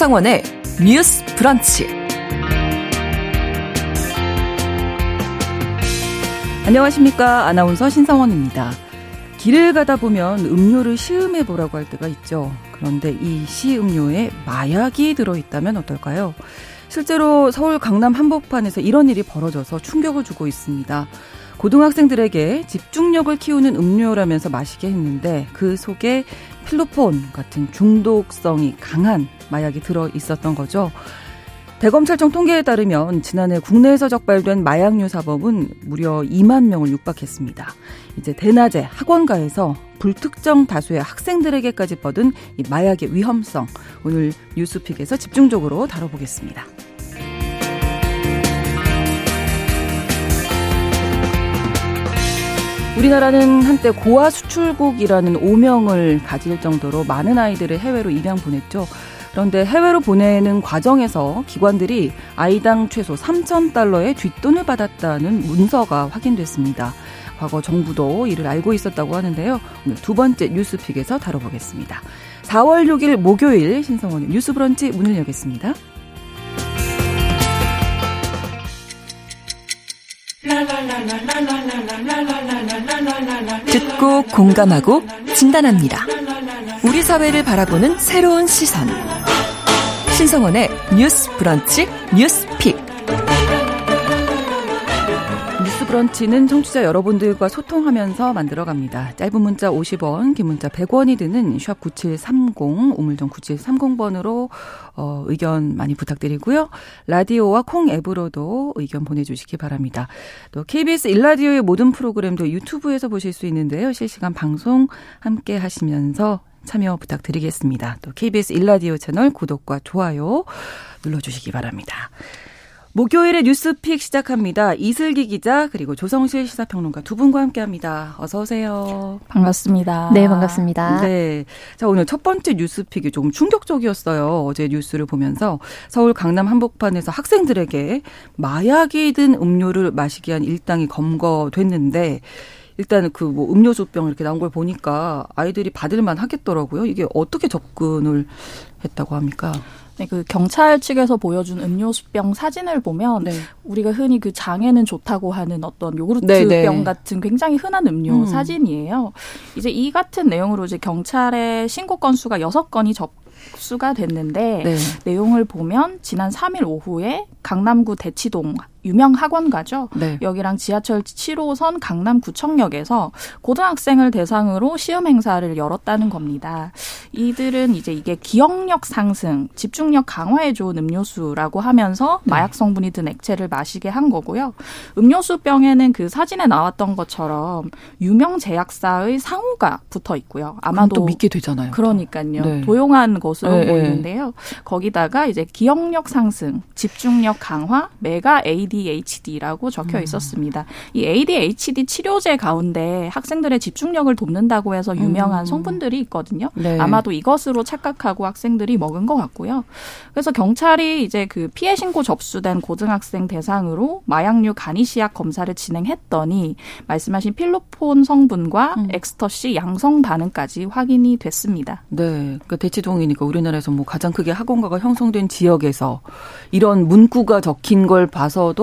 신성원의 뉴스 브런치. 안녕하십니까. 아나운서 신성원입니다. 길을 가다 보면 음료를 시음해 보라고 할 때가 있죠. 그런데 이 시음료에 마약이 들어있다면 어떨까요? 실제로 서울 강남 한복판에서 이런 일이 벌어져서 충격을 주고 있습니다. 고등학생들에게 집중력을 키우는 음료라면서 마시게 했는데 그 속에 필로폰 같은 중독성이 강한 마약이 들어 있었던 거죠. 대검찰청 통계에 따르면 지난해 국내에서 적발된 마약류 사범은 무려 2만 명을 육박했습니다. 이제 대낮에 학원가에서 불특정 다수의 학생들에게까지 뻗은 이 마약의 위험성 오늘 뉴스픽에서 집중적으로 다뤄보겠습니다. 우리나라는 한때 고아 수출국이라는 오명을 가질 정도로 많은 아이들을 해외로 입양 보냈죠. 그런데 해외로 보내는 과정에서 기관들이 아이당 최소 3천 달러의 뒷돈을 받았다는 문서가 확인됐습니다. 과거 정부도 이를 알고 있었다고 하는데요. 오늘 두 번째 뉴스픽에서 다뤄보겠습니다. 4월 6일 목요일 신성원의 뉴스 브런치 문을 여겠습니다. 듣고 공감하고 진단합니다. 사회를 바라보는 새로운 시선. 신성원의 뉴스 브런치 뉴스 픽. 뉴스 브런치는 청취자 여러분들과 소통하면서 만들어갑니다. 짧은 문자 50원, 긴 문자 100원이 드는 샵 9730, 우물정 9730번으로 어, 의견 많이 부탁드리고요. 라디오와 콩 앱으로도 의견 보내주시기 바랍니다. 또 KBS 일라디오의 모든 프로그램도 유튜브에서 보실 수 있는데요. 실시간 방송 함께 하시면서 참여 부탁드리겠습니다. 또 KBS 일라디오 채널 구독과 좋아요 눌러주시기 바랍니다. 목요일에 뉴스픽 시작합니다. 이슬기 기자 그리고 조성실 시사평론가 두 분과 함께합니다. 어서 오세요. 반갑습니다. 네, 반갑습니다. 네, 자 오늘 첫 번째 뉴스픽이 조금 충격적이었어요. 어제 뉴스를 보면서 서울 강남 한복판에서 학생들에게 마약이 든 음료를 마시게 한 일당이 검거됐는데 일단 그 뭐 음료수병 이렇게 나온 걸 보니까 아이들이 받을만 하겠더라고요. 이게 어떻게 접근을 했다고 합니까? 네, 그 경찰 측에서 보여준 음료수병 사진을 보면 네. 우리가 흔히 그 장에는 좋다고 하는 어떤 요구르트병 네, 네. 같은 굉장히 흔한 음료 음. 사진이에요. 이제 이 같은 내용으로 이제 경찰의 신고 건수가 여섯 건이 접 수가 됐는데 네. 내용을 보면 지난 3일 오후에 강남구 대치동 유명 학원가죠. 네. 여기랑 지하철 7호선 강남구청역에서 고등학생을 대상으로 시험 행사를 열었다는 겁니다. 이들은 이제 이게 기억력 상승, 집중력 강화에 좋은 음료수라고 하면서 네. 마약 성분이 든 액체를 마시게 한 거고요. 음료수 병에는 그 사진에 나왔던 것처럼 유명 제약사의 상호가 붙어 있고요. 아마도 또 믿게 되잖아요. 그러니까요. 네. 도용한 것으로 네, 보이는데요. 거기다가 이제 기억력 상승, 집중력 강화, 메가 ADHD라고 적혀 음. 있었습니다. 이 ADHD 치료제 가운데 학생들의 집중력을 돕는다고 해서 유명한 음. 성분들이 있거든요. 네. 아마도 이것으로 착각하고 학생들이 먹은 것 같고요. 그래서 경찰이 이제 그 피해 신고 접수된 고등학생 대상으로 마약류 간이시약 검사를 진행했더니 말씀하신 필로폰 성분과 음. 엑스터시 양성 반응까지 확인이 됐습니다. 네, 그러니까 대치동이니까 우리나라에서 뭐 가장 크게 학원가가 형성된 지역에서 이런 문구가 적힌 걸 봐서도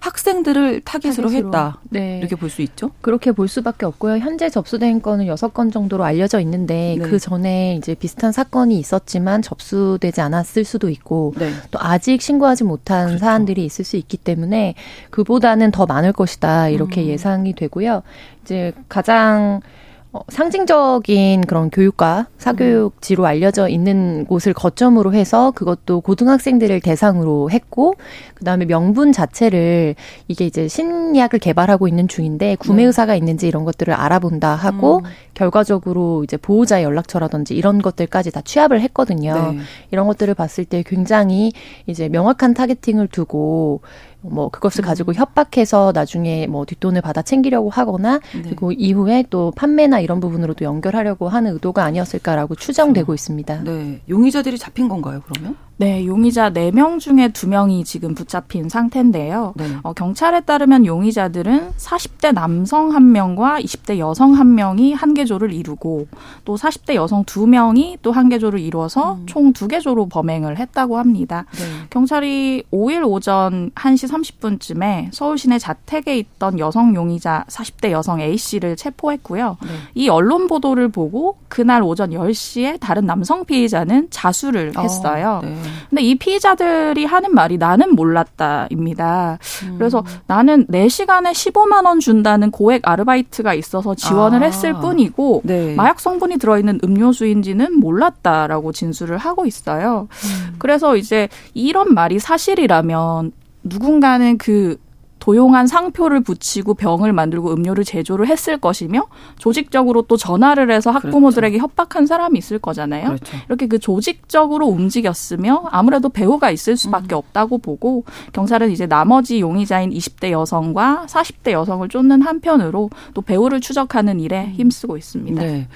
학생들을 타깃으로, 타깃으로. 했다. 네. 이렇게 볼 수 있죠. 그렇게 볼 수밖에 없고요. 현재 접수된 건은 여섯 건 정도로 알려져 있는데 네. 그 전에 이제 비슷한 사건이 있었지만 접수되지 않았을 수도 있고 네. 또 아직 신고하지 못한 그렇죠. 사안들이 있을 수 있기 때문에 그보다는 더 많을 것이다 이렇게 음. 예상이 되고요. 이제 가장 어, 상징적인 그런 교육과 사교육지로 알려져 있는 곳을 거점으로 해서 그것도 고등학생들을 대상으로 했고 그다음에 명분 자체를 이게 이제 신약을 개발하고 있는 중인데 구매 네. 의사가 있는지 이런 것들을 알아본다 하고 음. 결과적으로 이제 보호자 연락처라든지 이런 것들까지 다 취합을 했거든요. 네. 이런 것들을 봤을 때 굉장히 이제 명확한 타겟팅을 두고 뭐 그것을 가지고 협박해서 나중에 뭐 뒷돈을 받아 챙기려고 하거나 네. 그리고 이후에 또 판매나 이런 부분으로도 연결하려고 하는 의도가 아니었을까라고 추정되고 있습니다. 네. 용의자들이 잡힌 건가요, 그러면? 네, 용의자 4명 중에 2명이 지금 붙잡힌 상태인데요. 네. 어, 경찰에 따르면 용의자들은 40대 남성 1명과 20대 여성 1명이 한 개조를 이루고 또 40대 여성 2명이 또 한 개조를 이루어서 음. 총 2개조로 범행을 했다고 합니다. 네. 경찰이 5일 오전 1시 30분쯤에 서울 시내 자택에 있던 여성 용의자 40대 여성 A씨를 체포했고요. 네. 이 언론 보도를 보고 그날 오전 10시에 다른 남성 피의자는 자수를 했어요. 어, 네. 근데 이 피의자들이 하는 말이 나는 몰랐다입니다. 음. 그래서 나는 4시간에 15만 원 준다는 고액 아르바이트가 있어서 지원을 아. 했을 뿐이고 네. 마약 성분이 들어있는 음료수인지는 몰랐다라고 진술을 하고 있어요. 음. 그래서 이제 이런 말이 사실이라면 누군가는 그 도용한 상표를 붙이고 병을 만들고 음료를 제조를 했을 것이며 조직적으로 또 전화를 해서 학부모들에게 협박한 사람이 있을 거잖아요. 그렇죠. 이렇게 그 조직적으로 움직였으며 아무래도 배후가 있을 수밖에 음. 없다고 보고 경찰은 이제 나머지 용의자인 20대 여성과 40대 여성을 쫓는 한편으로 또 배후를 추적하는 일에 힘쓰고 있습니다. 네.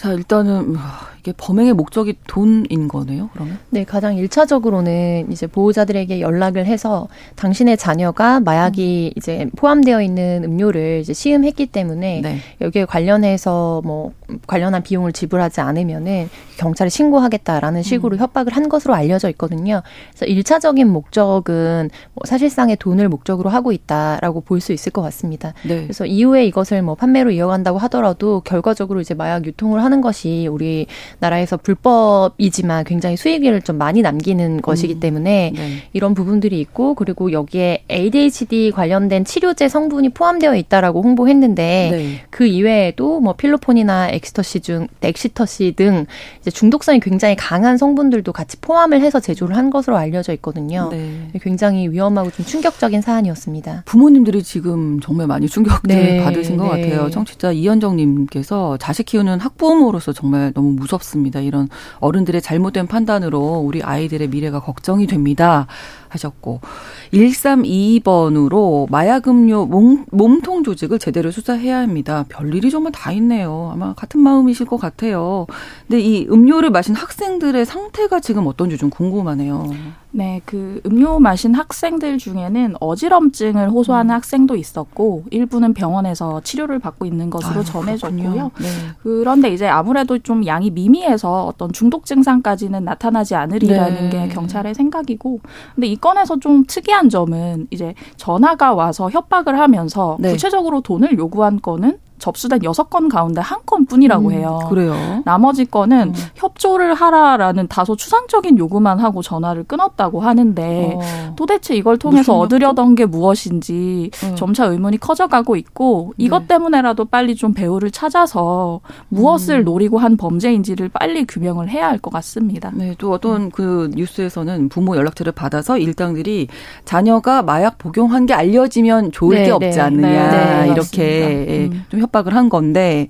자, 일단은 와, 이게 범행의 목적이 돈인 거네요. 그러면? 네, 가장 일차적으로는 이제 보호자들에게 연락을 해서 당신의 자녀가 마약이 이제 포함되어 있는 음료를 이제 시음했기 때문에 네. 여기에 관련해서 뭐 관련한 비용을 지불하지 않으면은 경찰에 신고하겠다라는 식으로 협박을 한 것으로 알려져 있거든요. 그래서 일차적인 목적은 뭐 사실상의 돈을 목적으로 하고 있다라고 볼 수 있을 것 같습니다. 네. 그래서 이후에 이것을 뭐 판매로 이어간다고 하더라도 결과적으로 이제 마약 유통을 하는 것이 우리 나라에서 불법이지만 굉장히 수익을 좀 많이 남기는 것이기 때문에 네. 이런 부분들이 있고 그리고 여기에 ADHD 관련된 치료제 성분이 포함되어 있다라고 홍보했는데 네. 그 이외에도 뭐 필로폰이나 엑스터시 중 엑시터시 등 이제 중독성이 굉장히 강한 성분들도 같이 포함을 해서 제조를 한 것으로 알려져 있거든요. 네. 굉장히 위험하고 좀 충격적인 사안이었습니다. 부모님들이 지금 정말 많이 충격을 네, 받으신 것 네. 같아요. 청취자 이현정님께서 자식 키우는 학부모 로서 정말 너무 무섭습니다. 이런 어른들의 잘못된 판단으로 우리 아이들의 미래가 걱정이 됩니다. 하셨고 1322번으로 마약 음료 몸, 몸통 조직을 제대로 수사해야 합니다. 별일이 정말 다 있네요. 아마 같은 마음이실 것 같아요. 근데 이 음료를 마신 학생들의 상태가 지금 어떤지 좀 궁금하네요. 네, 그 음료 마신 학생들 중에는 어지럼증을 호소하는 학생도 있었고 일부는 병원에서 치료를 받고 있는 것으로 아유, 전해졌고요. 네. 그런데 이제 아무래도 좀 양이 미미해서 어떤 중독 증상까지는 나타나지 않으리라는 네. 게 경찰의 생각이고 근데 이 건에서 좀 특이한 점은 이제 전화가 와서 협박을 하면서 네. 구체적으로 돈을 요구한 건은 접수된 여섯 건 가운데 한 건뿐이라고 음, 해요. 그래요. 나머지 건은 음. 협조를 하라라는 다소 추상적인 요구만 하고 전화를 끊었다고 하는데 어. 도대체 이걸 통해서 얻으려던 게 무엇인지 음. 점차 의문이 커져가고 있고 이것 네. 때문에라도 빨리 좀 배우를 찾아서 무엇을 음. 노리고 한 범죄인지를 빨리 규명을 해야 할 것 같습니다. 네, 또 어떤 그 뉴스에서는 부모 연락처를 받아서 일당들이 자녀가 마약 복용한 게 알려지면 좋을 네, 게 없지 네. 않느냐 네, 네, 이렇게. 예, 음. 좀협 박을 한 건데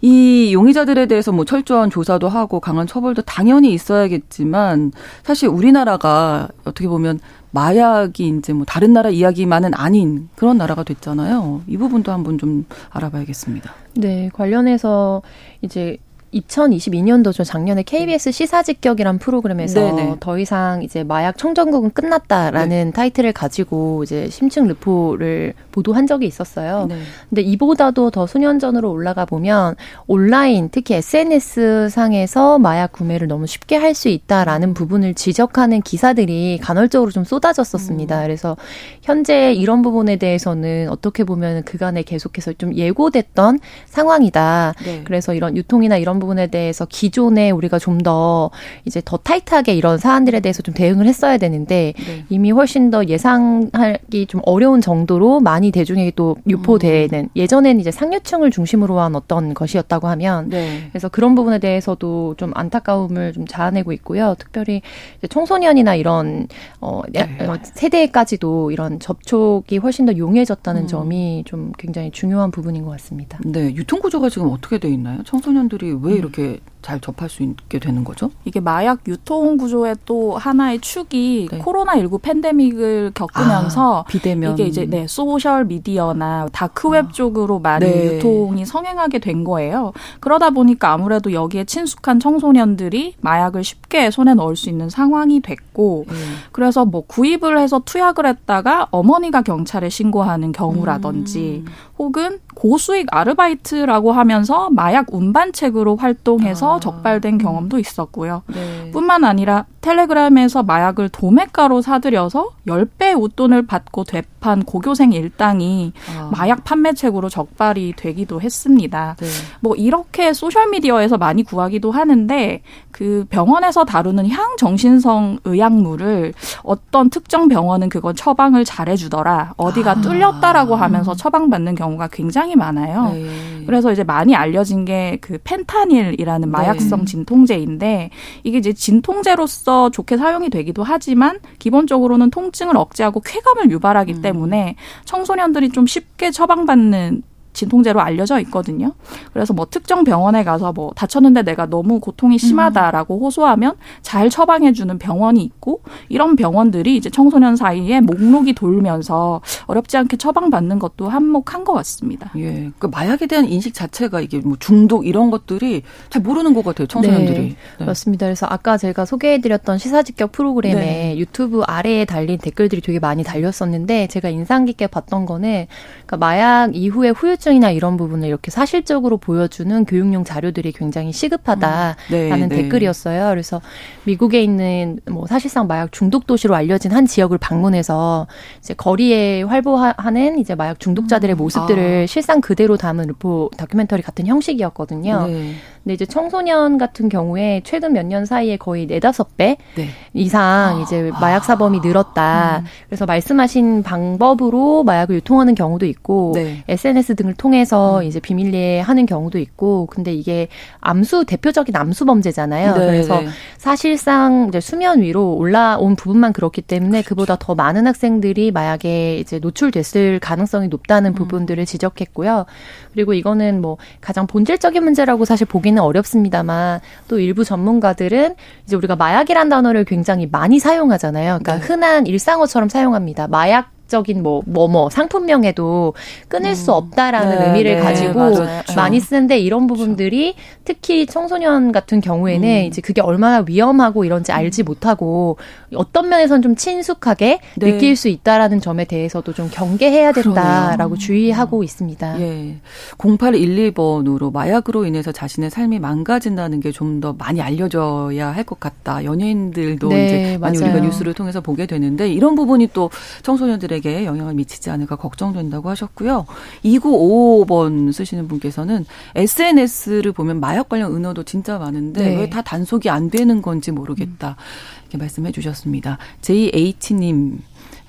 이 용의자들에 대해서 뭐 철저한 조사도 하고 강한 처벌도 당연히 있어야겠지만 사실 우리나라가 어떻게 보면 마약이 이제 뭐 다른 나라 이야기만은 아닌 그런 나라가 됐잖아요. 이 부분도 한번 좀 알아봐야겠습니다. 네, 관련해서 이제 2022년도죠. 작년에 KBS 시사 직격이란 프로그램에서 네네. 더 이상 이제 마약 청정국은 끝났다라는 타이틀을 가지고 이제 심층 르포를 보도한 적이 있었어요. 네. 근데 이보다도 더 수년 전으로 올라가 보면 온라인 특히 SNS 상에서 마약 구매를 너무 쉽게 할 수 있다라는 부분을 지적하는 기사들이 간헐적으로 좀 쏟아졌었습니다. 그래서 현재 이런 부분에 대해서는 어떻게 보면 그간에 계속해서 좀 예고됐던 상황이다. 네. 그래서 이런 유통이나 이런 부분에 대해서 기존에 우리가 좀 더 이제 더 타이트하게 이런 사안들에 대해서 좀 대응을 했어야 되는데 네. 이미 훨씬 더 예상하기 좀 어려운 정도로 많이 대중에게 또 유포되는 예전에는 이제 상류층을 중심으로 한 어떤 것이었다고 하면 네. 그래서 그런 부분에 대해서도 좀 안타까움을 좀 자아내고 있고요. 특별히 이제 청소년이나 이런 어, 야- 네. 어, 세대까지도 이런 접촉이 훨씬 더 용해졌다는 음. 점이 좀 굉장히 중요한 부분인 것 같습니다. 네, 유통 구조가 지금 어떻게 돼 있나요? 청소년들이 왜 이렇게 잘 접할 수 있게 되는 거죠? 이게 마약 유통 구조의 또 하나의 축이 네. 코로나19 팬데믹을 겪으면서 아, 비대면 이게 이제 네, 소셜 미디어나 다크웹 아. 쪽으로 많이 네. 유통이 성행하게 된 거예요. 그러다 보니까 아무래도 여기에 친숙한 청소년들이 마약을 쉽게 손에 넣을 수 있는 상황이 됐고 네. 그래서 뭐 구입을 해서 투약을 했다가 어머니가 경찰에 신고하는 경우라든지 음. 혹은 고수익 아르바이트라고 하면서 마약 운반책으로 활동해서 아. 적발된 경험도 있었고요. 네. 뿐만 아니라 텔레그램에서 마약을 도매가로 사들여서 10배 웃돈을 받고 되판 고교생 일당이 아. 마약 판매책으로 적발이 되기도 했습니다. 네. 뭐 이렇게 소셜미디어에서 많이 구하기도 하는데 그 병원에서 다루는 향정신성 의약물을 어떤 특정 병원은 그건 처방을 잘해주더라. 어디가 아. 뚫렸다라고 하면서 처방받는 경우가 굉장히 많아요. 네. 그래서 이제 많이 알려진 게 그 펜타닐이라는 마약성 네. 진통제인데 이게 이제 진통제로서 좋게 사용이 되기도 하지만 기본적으로는 통증을 억제하고 쾌감을 유발하기 음. 때문에 청소년들이 좀 쉽게 처방받는 진통제로 알려져 있거든요. 그래서 뭐 특정 병원에 가서 뭐 다쳤는데 내가 너무 고통이 심하다라고 호소하면 잘 처방해주는 병원이 있고 이런 병원들이 이제 청소년 사이에 목록이 돌면서 어렵지 않게 처방받는 것도 한몫한 것 같습니다. 예. 그 마약에 대한 인식 자체가 이게 뭐 중독 이런 것들이 잘 모르는 것 같아요. 청소년들이. 네. 네. 맞습니다. 그래서 아까 제가 소개해드렸던 시사직격 프로그램에 네. 유튜브 아래에 달린 댓글들이 되게 많이 달렸었는데 제가 인상 깊게 봤던 거는 그러니까 마약 이후에 후유증 후유증이나 이런 부분을 이렇게 사실적으로 보여주는 교육용 자료들이 굉장히 시급하다라는 음. 네, 네. 댓글이었어요. 그래서 미국에 있는 뭐 사실상 마약 중독 도시로 알려진 한 지역을 방문해서 이제 거리에 활보하는 이제 마약 중독자들의 음. 모습들을 아. 실상 그대로 담은 르포 다큐멘터리 같은 형식이었거든요. 네. 근데 이제 청소년 같은 경우에 최근 몇 년 사이에 거의 네다섯 배 네. 이상 아. 이제 마약 사범이 늘었다. 음. 그래서 말씀하신 방법으로 마약을 유통하는 경우도 있고 네. SNS 등을 통해서 음. 이제 비밀리에 하는 경우도 있고 근데 이게 암수 대표적인 암수 범죄잖아요. 네, 그래서 네. 사실상 이제 수면 위로 올라온 부분만 그렇기 때문에 그렇죠. 그보다 더 많은 학생들이 마약에 이제 노출됐을 가능성이 높다는 음. 부분들을 지적했고요. 그리고 이거는 뭐 가장 본질적인 문제라고 사실 보기는 보기는 어렵습니다만 또 일부 전문가들은 이제 우리가 마약이란 단어를 굉장히 많이 사용하잖아요. 그러니까 네. 흔한 일상어처럼 사용합니다. 마약 적인 뭐 뭐뭐 뭐 상품명에도 끊을 음. 수 없다라는 네, 의미를 네, 가지고 맞아요. 많이 쓰는데 이런 부분들이 특히 청소년 같은 경우에는 음. 이제 그게 얼마나 위험하고 이런지 알지 음. 못하고 어떤 면에선 좀 친숙하게 네. 느낄 수 있다라는 점에 대해서도 좀 경계해야 된다라고 그러네요. 주의하고 있습니다. 예. 0812번으로 마약으로 인해서 자신의 삶이 망가진다는 게 좀 더 많이 알려져야 할 것 같다. 연예인들도 네, 이제 많이 맞아요. 우리가 뉴스를 통해서 보게 되는데 이런 부분이 또 청소년들의 사 람들에게 영향을 미치지 않을까 걱정된다고 하셨고요. 2955번 쓰시는 분께서는 SNS를 보면 마약 관련 은어도 진짜 많은데 네. 왜다 단속이 안 되는 건지 모르겠다. 이렇게 말씀해 주셨습니다. JH님.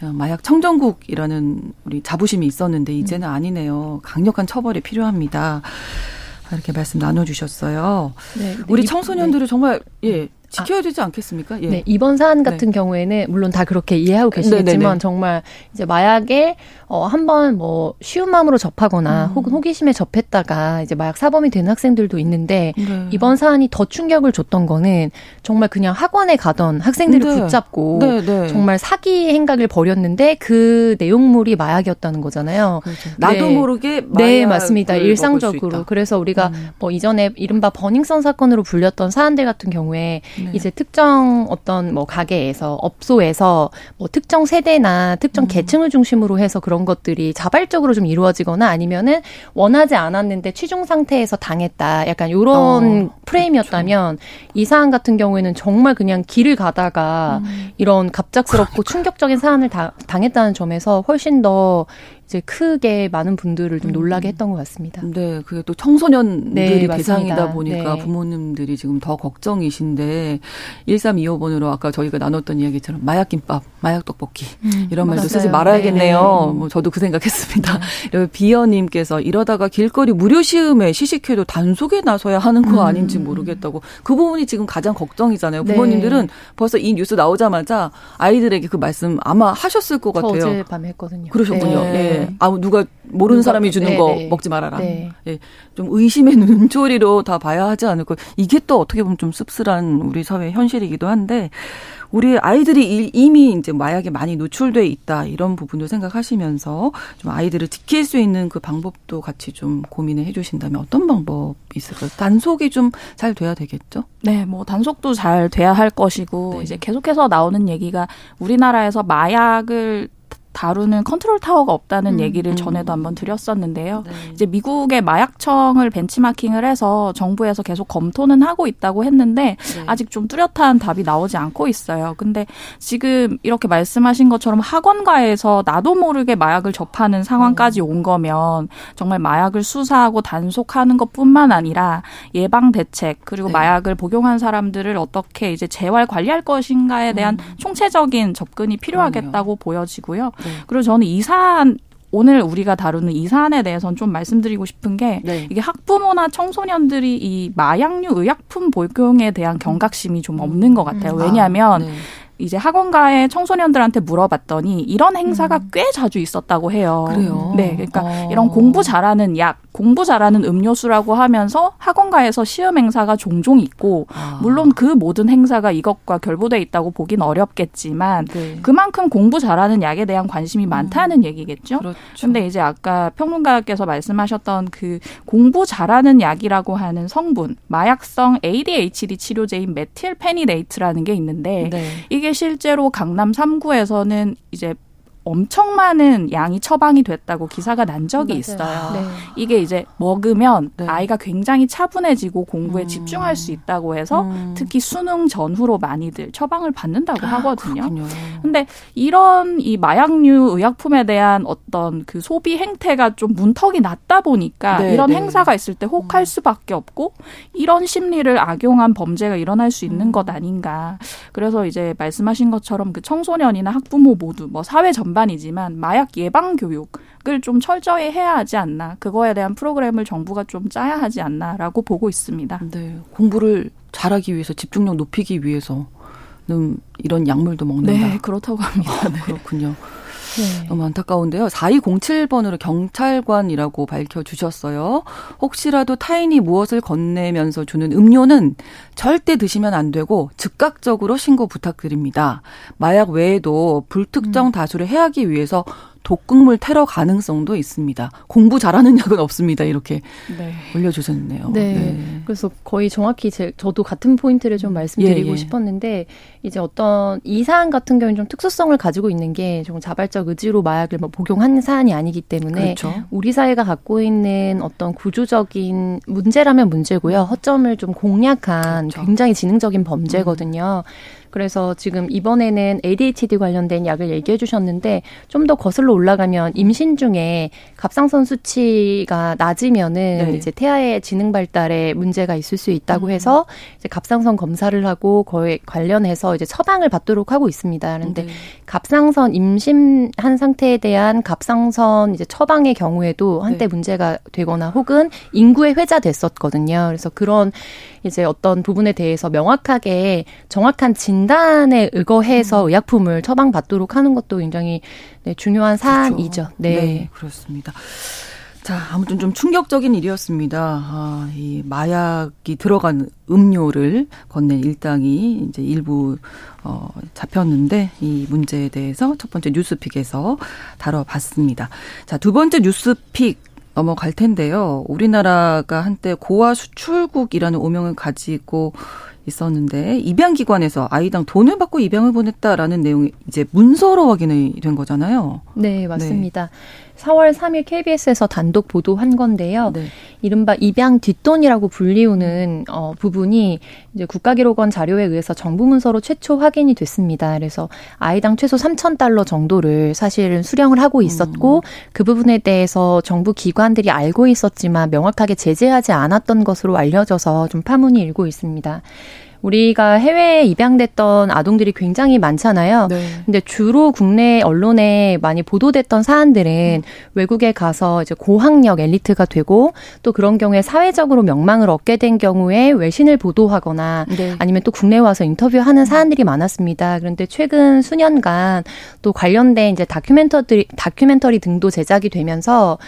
어, 마약 청정국이라는 우리 자부심이 있었는데 이제는 아니네요. 강력한 처벌이 필요합니다. 이렇게 말씀 나눠주셨어요. 네, 우리 청소년들을 네. 정말 예 지켜야 되지 않겠습니까? 예. 네, 이번 사안 같은 네. 경우에는 물론 다 그렇게 이해하고 네, 계시겠지만 네네네. 네. 정말 이제 마약에 어 한번 뭐 쉬운 마음으로 접하거나 음. 혹은 호기심에 접했다가 이제 마약 사범이 되는 학생들도 있는데 네. 이번 사안이 더 충격을 줬던 거는 정말 그냥 학원에 가던 학생들을 네. 붙잡고 네, 정말 사기 행각을 벌였는데 그 내용물이 마약이었다는 거잖아요. 그렇죠. 나도 모르게 네 맞습니다 일상적으로 그래서 우리가 음. 뭐 이전에 이른바 버닝썬 사건으로 불렸던 사안들 같은 경우에 네. 이제 특정 어떤 뭐 가게에서 업소에서 뭐 특정 세대나 특정 음. 계층을 중심으로 해서 그런 것들이 자발적으로 좀 이루어지거나 아니면은 원하지 않았는데 취중 상태에서 당했다. 약간 요런 어, 프레임이었다면 그렇죠. 이 사안 같은 경우에는 정말 그냥 길을 가다가 음. 이런 갑작스럽고 그러니까. 충격적인 사안을 다, 당했다는 점에서 훨씬 더 이제 크게 많은 분들을 좀 놀라게 음. 했던 것 같습니다. 네, 그게 또 청소년들이 네, 대상이다 보니까 네. 부모님들이 지금 더 걱정이신데 1325번으로 아까 저희가 나눴던 이야기처럼 마약 김밥, 마약 떡볶이 음, 이런 말도 맞아요. 쓰지 말아야겠네요. 네. 뭐 저도 그 생각했습니다. 네. 비어님께서 이러다가 길거리 무료 시음에 시식회도 단속에 나서야 하는 거 음. 아닌지 모르겠다고 그 부분이 지금 가장 걱정이잖아요. 네. 부모님들은 벌써 이 뉴스 나오자마자 아이들에게 그 말씀 아마 하셨을 것 같아요. 어젯밤에 했거든요. 그러셨군요. 네. 네. 아무 누가 모르는 누가, 사람이 주는 네, 거 네. 먹지 말아라. 네. 예. 좀 의심의 눈초리로 다 봐야 하지 않을까. 이게 또 어떻게 보면 좀 씁쓸한 우리 사회 현실이기도 한데 우리 아이들이 이미 이제 마약에 많이 노출돼 있다 이런 부분도 생각하시면서 좀 아이들을 지킬 수 있는 그 방법도 같이 좀 고민을 해주신다면 어떤 방법이 있을까요? 단속이 좀 잘 돼야 되겠죠? 네, 뭐 단속도 잘 돼야 할 것이고 네. 이제 계속해서 나오는 얘기가 우리나라에서 마약을 다루는 컨트롤 타워가 없다는 음, 얘기를 음. 전에도 한번 드렸었는데요. 네. 이제 미국의 마약청을 벤치마킹을 해서 정부에서 계속 검토는 하고 있다고 했는데 네. 아직 좀 뚜렷한 답이 나오지 않고 있어요. 근데 지금 이렇게 말씀하신 것처럼 학원가에서 나도 모르게 마약을 접하는 상황까지 음. 온 거면 정말 마약을 수사하고 단속하는 것뿐만 아니라 예방 대책 그리고 네. 마약을 복용한 사람들을 어떻게 이제 재활 관리할 것인가에 대한 음. 총체적인 접근이 필요하겠다고 그러네요. 보여지고요. 네. 그리고 저는 이 사안 오늘 우리가 다루는 이 사안에 대해서는 좀 말씀드리고 싶은 게 네. 이게 학부모나 청소년들이 이 마약류 의약품 복용에 대한 경각심이 좀 없는 것 같아요. 음. 왜냐하면 아, 네. 이제 학원가의 청소년들한테 물어봤더니 이런 행사가 음. 꽤 자주 있었다고 해요. 그래요. 네, 그러니까 어. 이런 공부 잘하는 약, 공부 잘하는 음료수라고 하면서 학원가에서 시음 행사가 종종 있고 아. 물론 그 모든 행사가 이것과 결부돼 있다고 보긴 어렵겠지만 네. 그만큼 공부 잘하는 약에 대한 관심이 많다는 음. 얘기겠죠. 그렇죠. 근데 이제 아까 평론가께서 말씀하셨던 그 공부 잘하는 약이라고 하는 성분 마약성 ADHD 치료제인 메틸페니데이트라는 게 있는데 네. 이게 실제로 강남 3구에서는 이제 엄청 많은 양이 처방이 됐다고 기사가 난 적이. 있어요. 네. 이게 이제 먹으면 네. 아이가 굉장히 차분해지고 공부에 음. 집중할 수 있다고 해서 음. 특히 수능 전후로 많이들 처방을 받는다고 아, 하거든요. 그렇군요. 근데 이런 이 마약류 의약품에 대한 어떤 그 소비 행태가 좀 문턱이 낮다 보니까 네, 이런 네. 행사가 있을 때 혹할 음. 수밖에 없고 이런 심리를 악용한 범죄가 일어날 수 있는 음. 것 아닌가. 그래서 이제 말씀하신 것처럼 그 청소년이나 학부모 모두 뭐 사회 전전 반이지만 마약 예방 교육을 좀 철저히 해야 하지 않나. 그거에 대한 프로그램을 정부가 좀 짜야 하지 않나라고 보고 있습니다. 네. 공부를 잘하기 위해서 집중력 높이기 위해서는 이런 약물도 먹는다. 네, 그렇다고 합니다. 아, 네. 그렇군요. 네. 너무 안타까운데요. 4207번으로 경찰관이라고 밝혀주셨어요. 혹시라도 타인이 무엇을 건네면서 주는 음료는 절대 드시면 안 되고 즉각적으로 신고 부탁드립니다. 마약 외에도 불특정 음. 다수를 해하기 위해서 독극물 테러 가능성도 있습니다. 공부 잘하는 약은 없습니다. 이렇게 네. 올려주셨네요. 네. 네. 그래서 거의 정확히 제, 저도 같은 포인트를 좀 말씀드리고 예, 예. 싶었는데 이제 어떤 이 사안 같은 경우는 좀 특수성을 가지고 있는 게 좀 자발적 의지로 마약을 뭐 복용한 사안이 아니기 때문에 그렇죠. 우리 사회가 갖고 있는 어떤 구조적인 문제라면 문제고요. 허점을 좀 공략한 그렇죠. 굉장히 지능적인 범죄거든요. 음. 그래서 지금 이번에는 ADHD 관련된 약을 얘기해 주셨는데 좀 더 거슬러 올라가면 임신 중에 갑상선 수치가 낮으면은 네. 이제 태아의 지능 발달에 문제가 있을 수 있다고 음. 해서 이제 갑상선 검사를 하고 거에 관련해서 이제 처방을 받도록 하고 있습니다. 그런데 네. 갑상선 임신한 상태에 대한 갑상선 이제 처방의 경우에도 한때 네. 문제가 되거나 혹은 인구에 회자됐었거든요. 그래서 그런 이제 어떤 부분에 대해서 명확하게 정확한 진 단에 의거해서 음. 의약품을 처방받도록 하는 것도 굉장히 네, 중요한. 사안이죠. 네. 네, 그렇습니다. 자, 아무튼 좀 충격적인 일이었습니다. 아, 이 마약이 들어간 음료를 건넨 일당이 이제 일부 어 잡혔는데 이 문제에 대해서 첫 번째 뉴스픽에서 다뤄봤습니다. 자, 두 번째 뉴스픽 넘어갈 텐데요. 우리나라가 한때 고아 수출국이라는 오명을 가지고 있었는데 입양기관에서 아이당 돈을 받고 입양을 보냈다라는 내용이 이제 문서로 확인이 된 거잖아요. 네, 맞습니다. 네. 4월 3일 KBS에서 단독 보도한 건데요. 네. 이른바 입양 뒷돈이라고 불리우는 어, 부분이 이제 국가기록원 자료에 의해서 정부 문서로 최초 확인이 됐습니다. 그래서 아이당 최소 3천 달러 정도를 사실은 수령을 하고 있었고 음. 그 부분에 대해서 정부 기관들이 알고 있었지만 명확하게 제재하지 않았던 것으로 알려져서 좀 파문이 일고 있습니다. 우리가 해외에 입양됐던 아동들이 굉장히 많잖아요. 네. 근데 주로 국내 언론에 많이 보도됐던 사안들은 음. 외국에 가서 이제 고학력 엘리트가 되고 또 그런 경우에 사회적으로 명망을 얻게 된 경우에 외신을 보도하거나 네. 아니면 또 국내 와서 인터뷰하는 사안들이 많았습니다. 그런데 최근 수년간 또 관련된 이제 다큐멘터리 다큐멘터리 등도 제작이 되면서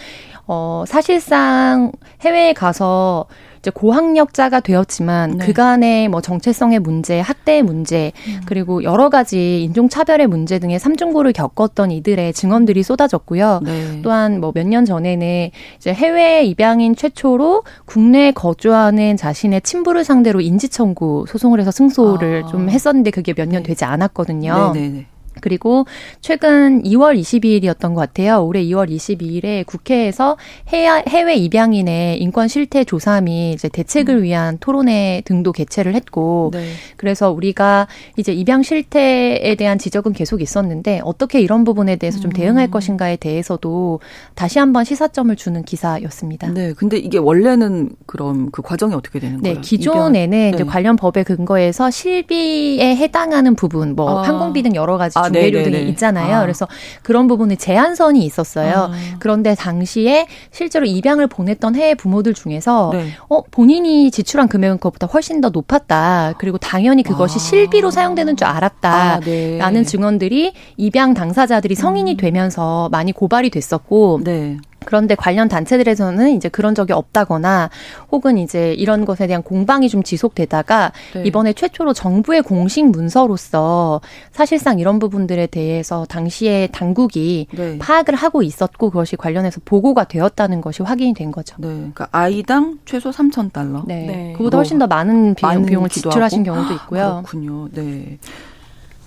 어 사실상 해외에 가서 이제 고학력자가 되었지만 네. 그간의 뭐 정체성의 문제, 학대의 문제, 음. 그리고 여러 가지 인종차별의 문제 등의 삼중고를 겪었던 이들의 증언들이 쏟아졌고요. 네. 또한 뭐 몇 년 전에는 이제 해외 입양인 최초로 국내에 거주하는 자신의 친부를 상대로 인지청구 소송을 해서 승소를 아. 좀 했었는데 그게 몇년 네. 되지 않았거든요. 네네네. 네, 그리고 최근 2월 22일이었던 것 같아요. 올해 2월 22일에 국회에서 해외 입양인의 인권 실태 조사 및 이제 대책을 음. 위한 토론회 등도 개최를 했고, 네. 그래서 우리가 이제 입양 실태에 대한 지적은 계속 있었는데 어떻게 이런 부분에 대해서 좀 대응할 음. 것인가에 대해서도 다시 한번 시사점을 주는 기사였습니다. 네, 근데 이게 원래는 그럼 그 과정이 어떻게 되는 네, 거예요? 기존에는 네. 이제 관련 법에 근거해서 실비에 해당하는 부분, 뭐 아. 항공비 등 여러 가지 아, 중개료 등이 있잖아요. 아. 그래서 그런 부분에 제한선이 있었어요. 아. 그런데 당시에 실제로 입양을 보냈던 해외 부모들 중에서 네. 어 본인이 지출한 금액은 그것보다 훨씬 더 높았다. 그리고 당연히 그것이 아. 실비로 사용되는 줄 알았다 라는 아, 네. 증언들이 입양 당사자들이 성인이 음. 되면서 많이 고발이 됐었고 네. 그런데 관련 단체들에서는 이제 그런 적이 없다거나 혹은 이제 이런 것에 대한 공방이 좀 지속되다가 네. 이번에 최초로 정부의 공식 문서로서 사실상 이런 부분들에 대해서 당시에 당국이 네. 파악을 하고 있었고 그것이 관련해서 보고가 되었다는 것이 확인이 된 거죠. 네. 그러니까 아이당 최소 3천 달러. 네. 네. 그보다 훨씬 더 많은 비용, 비용 을 지출하신? 경우도 있고요. 그렇군요. 네.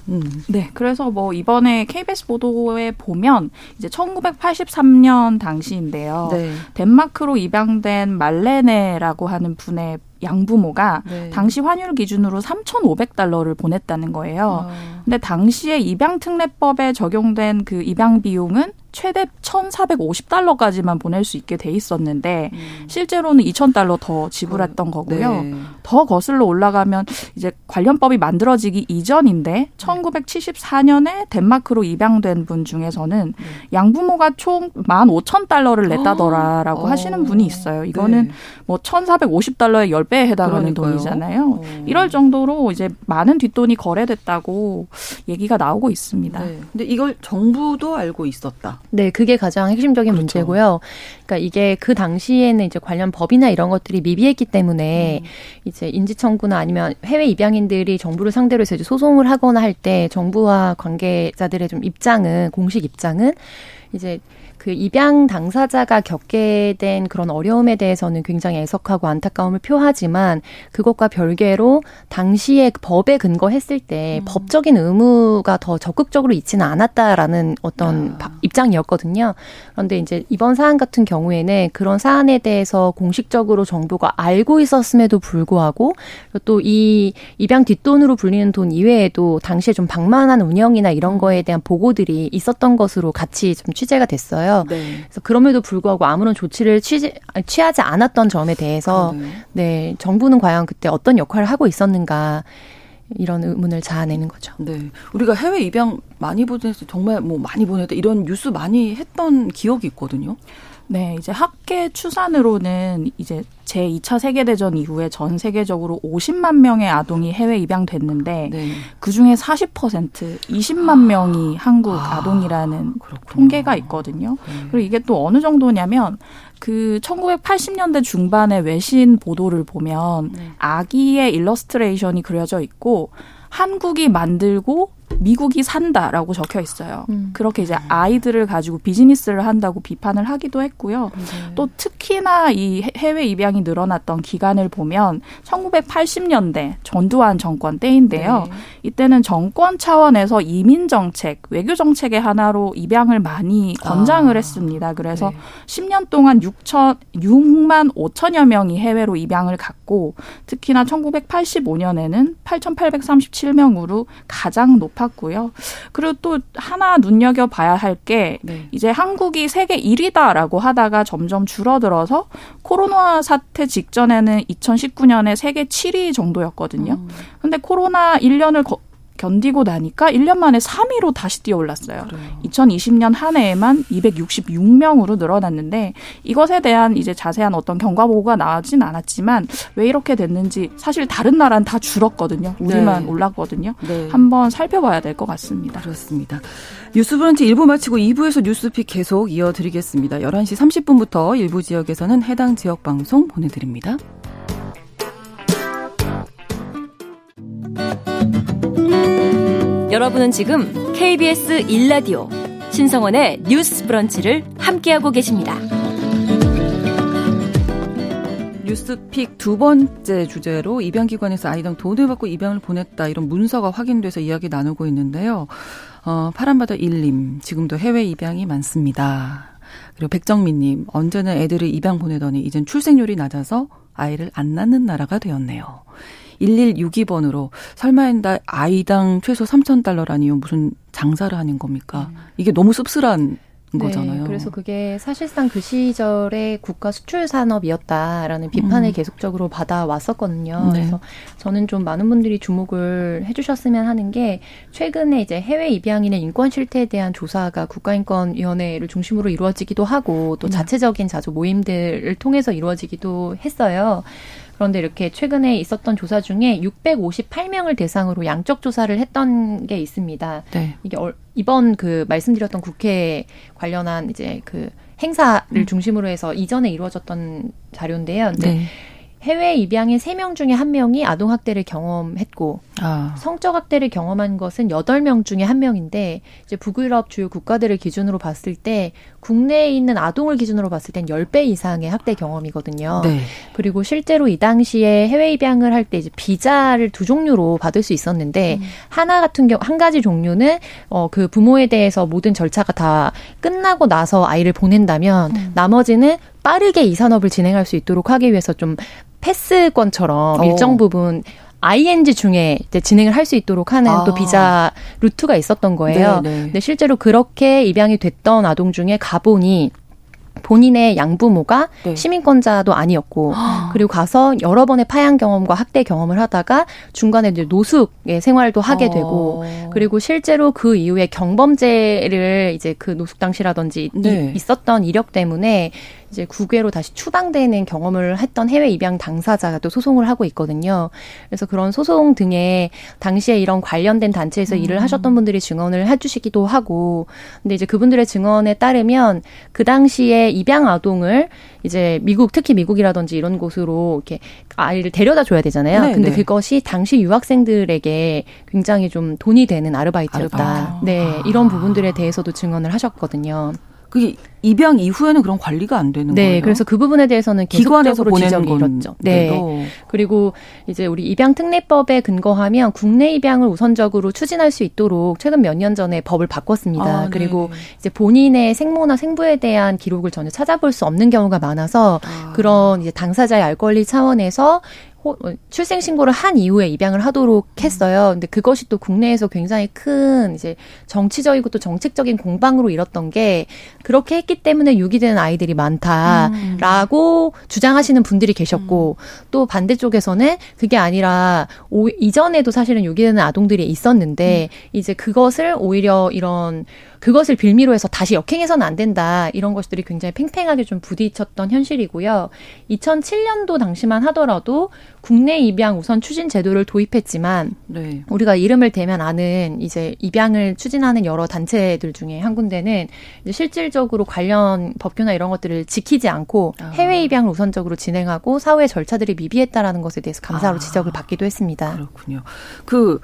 음. 네, 그래서 뭐 이번에 KBS 보도에 보면 이제 1983년 당시인데요. 네. 덴마크로 입양된 말레네라고 하는 분의 양부모가 네. 당시 환율 기준으로 3,500달러를 보냈다는 거예요. 아. 근데 당시에 입양 특례법에 적용된 그 입양 비용은 최대 1,450달러까지만 보낼 수 있게 돼 있었는데 음. 실제로는 2,000달러 더 지불했던 어, 거고요. 네. 더 거슬러 올라가면 이제 관련법이 만들어지기 이전인데 1974년에 덴마크로 입양된 분 중에서는 네. 양부모가 총 15,000달러를 냈다더라라고 어. 하시는 분이 있어요. 이거는 네. 뭐 1,450달러의 10배에 해당하는 그러니까요. 돈이잖아요. 어. 이럴 정도로 이제 많은 뒷돈이 거래됐다고 얘기가 나오고 있습니다. 네. 근데 이걸 정부도 알고 있었다. 네, 그게 가장 핵심적인 그렇죠. 문제고요. 그러니까 이게 그 당시에는 이제 관련 법이나 이런 것들이 미비했기 때문에 음. 이제 인지 청구나 아니면 해외 입양인들이 정부를 상대로 해서 이제 소송을 하거나 할 때 정부와 관계자들의 좀 입장은 공식 입장은 이제 그 입양 당사자가 겪게 된 그런 어려움에 대해서는 굉장히 애석하고 안타까움을 표하지만 그것과 별개로 당시에 그 법에 근거했을 때 음. 법적인 의무가 더 적극적으로 있지는 않았다라는 어떤 아. 입장이었거든요. 그런데 이제 이번 사안 같은 경우에는 그런 사안에 대해서 공식적으로 정부가 알고 있었음에도 불구하고 또 이 입양 뒷돈으로 불리는 돈 이외에도 당시에 좀 방만한 운영이나 이런 거에 대한 보고들이 있었던 것으로 같이 좀 취재가 됐어요. 있어요. 네. 그래서 그럼에도 불구하고 아무런 조치를 취지, 취하지 않았던 점에 대해서 아, 네. 네 정부는 과연 그때 어떤 역할을 하고 있었는가 이런 의문을 자아내는 거죠. 네. 우리가 해외 입양 많이 보내서 정말 뭐 많이 보냈다 이런 뉴스 많이 했던 기억이 있거든요. 네, 이제 학계 추산으로는 이제 제 2차 세계대전 이후에 전 세계적으로 50만 명의 아동이 해외 입양됐는데 네. 그중에 40% 20만 아. 명이 한국 아동이라는 통계가 있거든요. 네. 그리고 이게 또 어느 정도냐면 그 1980년대 중반의 외신 보도를 보면 네. 아기의 일러스트레이션이 그려져 있고 한국이 만들고 미국이 산다라고 적혀 있어요. 음. 그렇게 이제 아이들을 가지고 비즈니스를 한다고 비판을 하기도 했고요. 네. 또 특히나 이 해외 입양이 늘어났던 기간을 보면 1980년대 전두환 정권 때인데요. 네. 이때는 정권 차원에서 이민 정책, 외교 정책의 하나로 입양을 많이 권장을 아. 했습니다. 그래서 네. 10년 동안 6천 6만 5천여 명이 해외로 입양을 갔고 특히나 1985년에는 8,837명으로 가장 높았 싶었고요. 그리고 또 하나 눈여겨 봐야 할게 네. 이제 한국이 세계 1위다라고 하다가 점점 줄어들어서 코로나 사태 직전에는 2019년에 세계 7위 정도였거든요. 음. 근데 코로나 1년을 거, 견디고 나니까 1년 만에 3위로 다시 뛰어올랐어요. 그래요. 2020년 한 해에만 266명으로 늘어났는데 이것에 대한 이제 자세한 어떤 경과 보고가 나오진 않았지만 왜 이렇게 됐는지 사실 다른 나라는 다 줄었거든요. 우리만 네. 올랐거든요. 네. 한번 살펴봐야 될 것 같습니다. 그렇습니다. 뉴스 브런치 1부 마치고 2부에서 뉴스픽 계속 이어드리겠습니다. 11시 30분부터 일부 지역에서는 해당 지역 방송 보내드립니다. 여러분은 지금 KBS 1라디오 신성원의 뉴스 브런치를 함께하고 계십니다. 뉴스픽 두 번째 주제로 입양기관에서 아이당 돈을 받고 입양을 보냈다 이런 문서가 확인돼서 이야기 나누고 있는데요. 어, 파란바다 1님 지금도 해외 입양이 많습니다. 그리고 백정민님 언제는 애들을 입양 보내더니 이젠 출생률이 낮아서 아이를 안 낳는 나라가 되었네요. 1162번으로 설마 한달 아이당 최소 3,000달러라니요. 무슨 장사를 하는 겁니까? 음. 이게 너무 씁쓸한 네, 거잖아요. 그래서 그게 사실상 그 시절에 국가 수출 산업이었다라는 비판을 음. 계속적으로 받아왔었거든요. 네. 그래서 저는 좀 많은 분들이 주목을 해주셨으면 하는 게 최근에 이제 해외 입양인의 인권 실태에 대한 조사가 국가인권위원회를 중심으로 이루어지기도 하고 또 네. 자체적인 자주 모임들을 통해서 이루어지기도 했어요. 그런데 이렇게 최근에 있었던 조사 중에 658명을 대상으로 양적 조사를 했던 게 있습니다. 네. 이게 이번 그 말씀드렸던 국회 관련한 이제 그 행사를 음. 중심으로 해서 이전에 이루어졌던 자료인데요. 네. 해외 입양인 3명 중에 1명이 아동학대를 경험했고 아. 성적 학대를 경험한 것은 8명 중에 1명인데 이제 북유럽 주요 국가들을 기준으로 봤을 때 국내에 있는 아동을 기준으로 봤을 땐 10배 이상의 학대 경험이거든요. 네. 그리고 실제로 이 당시에 해외 입양을 할 때 이제 비자를 두 종류로 받을 수 있었는데 음. 하나 같은 경우 한 가지 종류는 어 그 부모에 대해서 모든 절차가 다 끝나고 나서 아이를 보낸다면 음. 나머지는 빠르게 이 산업을 진행할 수 있도록 하기 위해서 좀 패스권처럼 오. 일정 부분 ING 중에 이제 진행을 할 수 있도록 하는 아. 또 비자 루트가 있었던 거예요. 네네. 네. 근데 실제로 그렇게 입양이 됐던 아동 중에 가본이 본인의 양부모가 네. 시민권자도 아니었고 그리고 가서 여러 번의 파양 경험과 학대 경험을 하다가 중간에 이제 노숙의 생활도 하게 어. 되고 그리고 실제로 그 이후에 경범죄를 이제 그 노숙 당시라든지 네. 있었던 이력 때문에 이제 국외로 다시 추방되는 경험을 했던 해외 입양 당사자가 또 소송을 하고 있거든요. 그래서 그런 소송 등에 당시에 이런 관련된 단체에서 음. 일을 하셨던 분들이 증언을 해주시기도 하고, 근데 이제 그분들의 증언에 따르면 그 당시에 입양 아동을 이제 미국 특히 미국이라든지 이런 곳으로 이렇게 아이를 데려다 줘야 되잖아요. 네, 근데 네. 그것이 당시 유학생들에게 굉장히 좀 돈이 되는 아르바이트였다. 아르바이트. 네, 이런 부분들에 대해서도 증언을 하셨거든요. 그게 입양 이후에는 그런 관리가 안 되는 네, 거예요. 네, 그래서 그 부분에 대해서는 기관에서 지적이 일었죠. 네. 그리고 이제 우리 입양 특례법에 근거하면 국내 입양을 우선적으로 추진할 수 있도록 최근 몇 년 전에 법을 바꿨습니다. 아, 네. 그리고 이제 본인의 생모나 생부에 대한 기록을 전혀 찾아볼 수 없는 경우가 많아서 아. 그런 이제 당사자의 알 권리 차원에서 출생 신고를 한 이후에 입양을 하도록 했어요. 근데 그것이 또 국내에서 굉장히 큰 이제 정치적이고 또 정책적인 공방으로 일었던 게 그렇게 했기 때문에 유기되는 아이들이 많다라고 음. 주장하시는 분들이 계셨고 음. 또 반대쪽에서는 그게 아니라 오, 이전에도 사실은 유기되는 아동들이 있었는데 음. 이제 그것을 오히려 이런 그것을 빌미로 해서 다시 역행해서는 안 된다. 이런 것들이 굉장히 팽팽하게 좀 부딪혔던 현실이고요. 2007년도 당시만 하더라도 국내 입양 우선 추진 제도를 도입했지만 네. 우리가 이름을 대면 아는 이제 입양을 추진하는 여러 단체들 중에 한 군데는 실질적으로 관련 법규나 이런 것들을 지키지 않고 아. 해외 입양을 우선적으로 진행하고 사후의 절차들이 미비했다라는 것에 대해서 감사로 아. 지적을 받기도 했습니다. 그렇군요. 그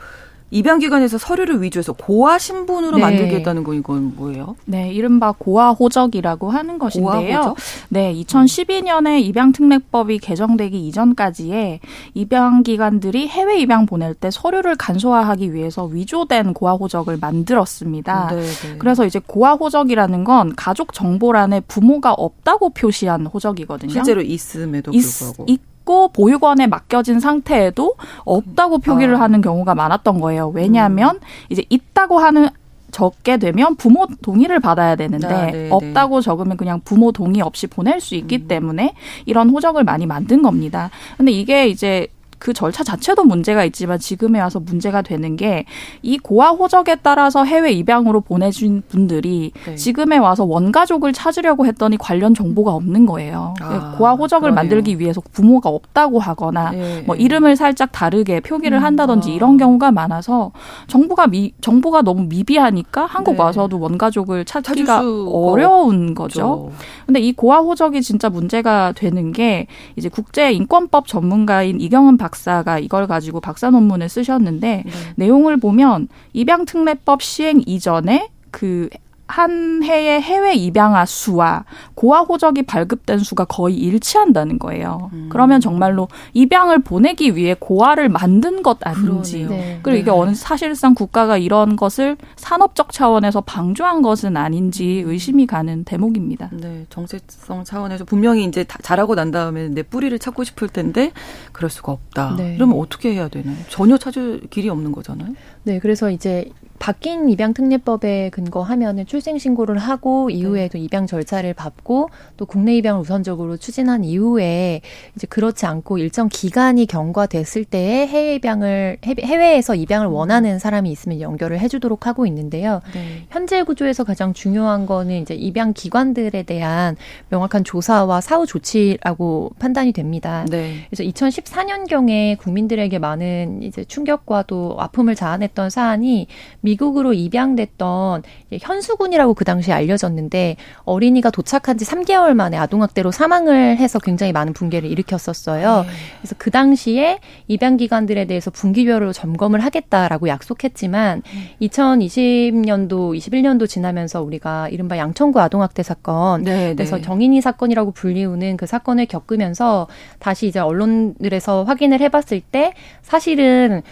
입양기관에서 서류를 위조해서 고아 신분으로 네. 만들겠다는 건 이건 뭐예요? 네, 이른바 고아 호적이라고 하는 것인데요. 호적? 네, 2012년에 입양특례법이 개정되기 이전까지에 입양기관들이 해외 입양 보낼 때 서류를 간소화하기 위해서 위조된 고아 호적을 만들었습니다. 네, 네. 그래서 이제 고아 호적이라는 건 가족 정보란에 부모가 없다고 표시한 호적이거든요. 실제로 있음에도 불구하고. 있, 찍고 보육원에 맡겨진 상태에도 없다고 표기를 아. 하는 경우가 많았던 거예요. 왜냐하면 음. 이제 있다고 하는 적게 되면 부모 동의를 받아야 되는데 아, 네, 네. 없다고 적으면 그냥 부모 동의 없이 보낼 수 있기 음. 때문에 이런 호적을 많이 만든 겁니다. 근데 이게 이제 그 절차 자체도 문제가 있지만 지금에 와서 문제가 되는 게 이 고아 호적에 따라서 해외 입양으로 보내준 분들이 네. 지금에 와서 원가족을 찾으려고 했더니 관련 정보가 없는 거예요. 아, 고아 호적을 그러네요. 만들기 위해서 부모가 없다고 하거나 네, 뭐 이름을 살짝 다르게 표기를 음, 한다든지 아. 이런 경우가 많아서 정보가 미 정보가 너무 미비하니까 한국 네. 와서도 원가족을 찾기가 어려운 거죠. 없죠. 근데 이 고아 호적이 진짜 문제가 되는 게 이제 국제 인권법 전문가인 이경은 박 사가 이걸 가지고 박사 논문을 쓰셨는데 네. 내용을 보면 입양특례법 시행 이전에 그 한 해의 해외 입양아 수와 고아 호적이 발급된 수가 거의 일치한다는 거예요. 음. 그러면 정말로 입양을 보내기 위해 고아를 만든 것 아닌지. 네. 그리고 이게 네. 어느 사실상 국가가 이런 것을 산업적 차원에서 방조한 것은 아닌지 의심이 가는 대목입니다. 네, 정체성 차원에서 분명히 이제 자라고 난 다음에 내 뿌리를 찾고 싶을 텐데 그럴 수가 없다. 네. 그러면 어떻게 해야 되나요? 전혀 찾을 길이 없는 거잖아요. 네, 그래서 이제 바뀐 입양 특례법에 근거하면은 출생 신고를 하고 이후에도 네. 입양 절차를 밟고 또 국내 입양을 우선적으로 추진한 이후에 이제 그렇지 않고 일정 기간이 경과됐을 때에 해외 입양을 해외에서 입양을 원하는 사람이 있으면 연결을 해주도록 하고 있는데요. 네. 현재 구조에서 가장 중요한 거는 이제 입양 기관들에 대한 명확한 조사와 사후 조치라고 판단이 됩니다. 네. 그래서 2014년 경에 국민들에게 많은 이제 충격과 또 아픔을 자아냈던 사안이 미국으로 입양됐던 현수군이라고 그 당시에 알려졌는데 어린이가 도착한 지 3개월 만에 아동학대로 사망을 해서 굉장히 많은 붕괴를 일으켰었어요. 네. 그래서 그 당시에 입양 기관들에 대해서 분기별로 점검을 하겠다라고 약속했지만 음. 2020년도, 21년도 지나면서 우리가 이른바 양천구 아동학대 사건, 네, 그래서 네. 정인이 사건이라고 불리우는 그 사건을 겪으면서 다시 이제 언론들에서 확인을 해봤을 때 사실은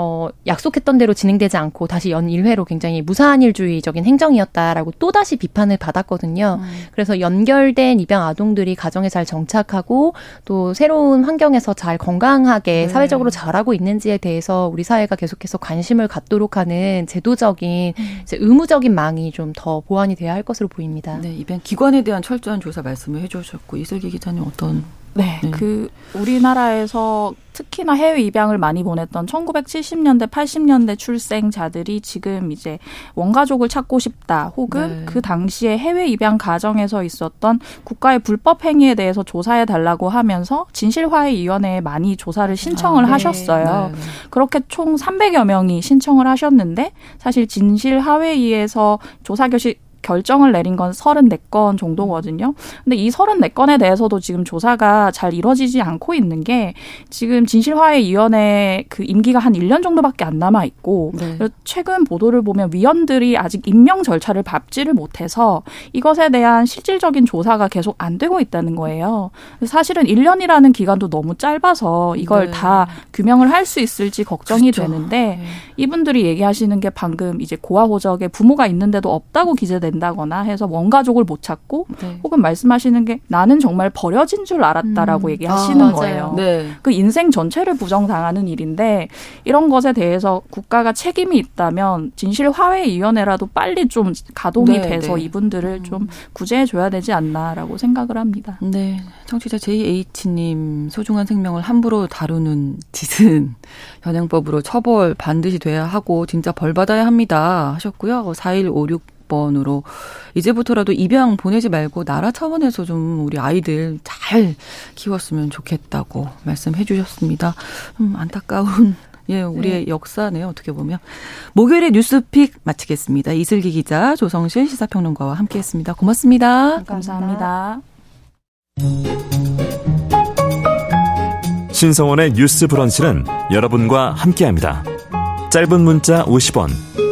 어, 약속했던 대로 진행되지 않고 다시 연 1회로 굉장히 무사한일주의적인 행정이었다라고 또다시 비판을 받았거든요. 음. 그래서 연결된 입양 아동들이 가정에 잘 정착하고 또 새로운 환경에서 잘 건강하게 네. 사회적으로 자라고 있는지에 대해서 우리 사회가 계속해서 관심을 갖도록 하는 제도적인 음. 의무적인 망이 좀 더 보완이 돼야 할 것으로 보입니다. 네, 입양 기관에 대한 철저한 조사 말씀을 해주셨고 이슬기 기자님 어떤 네, 네, 그 우리나라에서 특히나 해외 입양을 많이 보냈던 1970년대, 80년대 출생자들이 지금 이제 원가족을 찾고 싶다, 혹은 네. 그 당시에 해외 입양 가정에서 있었던 국가의 불법 행위에 대해서 조사해 달라고 하면서 진실화해위원회에 많이 조사를 신청을 아, 네. 하셨어요. 네. 그렇게 총 300여 명이 신청을 하셨는데 사실 진실화해위에서 조사 결실 결정을 내린 건 34건 정도거든요. 근데 이 34건에 대해서도 지금 조사가 잘 이뤄지지 않고 있는 게 지금 진실화해위원회 그 임기가 한 1년 정도밖에 안 남아 있고 네. 최근 보도를 보면 위원들이 아직 임명 절차를 밟지를 못해서 이것에 대한 실질적인 조사가 계속 안 되고 있다는 거예요. 사실은 1년이라는 기간도 너무 짧아서 이걸 네. 다 규명을 할 수 있을지 걱정이 그렇죠. 되는데 네. 이분들이 얘기하시는 게 방금 이제 고아호적에 부모가 있는데도 없다고 기재된 된다거나 해서 원가족을 못 찾고 네. 혹은 말씀하시는 게 나는 정말 버려진 줄 알았다라고 음. 얘기하시는 아, 거예요. 네. 그 인생 전체를 부정당하는 일인데 이런 것에 대해서 국가가 책임이 있다면 진실화해위원회라도 빨리 좀 가동이 네, 돼서 네. 이분들을 음. 좀 구제해 줘야 되지 않나라고 생각을 합니다. 네. 청취자 JH님 소중한 생명을 함부로 다루는 짓은 현행법으로 처벌 반드시 돼야 하고 진짜 벌 받아야 합니다 하셨고요. 4156 번으로 이제부터라도 입양 보내지 말고 나라 차원에서 좀 우리 아이들 잘 키웠으면 좋겠다고 말씀해 주셨습니다. 음, 안타까운 예, 우리의 네. 역사네요, 어떻게 보면. 목요일에 뉴스픽 마치겠습니다. 이슬기 기자, 조성실 시사평론가와 함께 했습니다. 고맙습니다. 감사합니다. 신성원의 뉴스 브런치는 여러분과 함께 합니다. 짧은 문자 50원,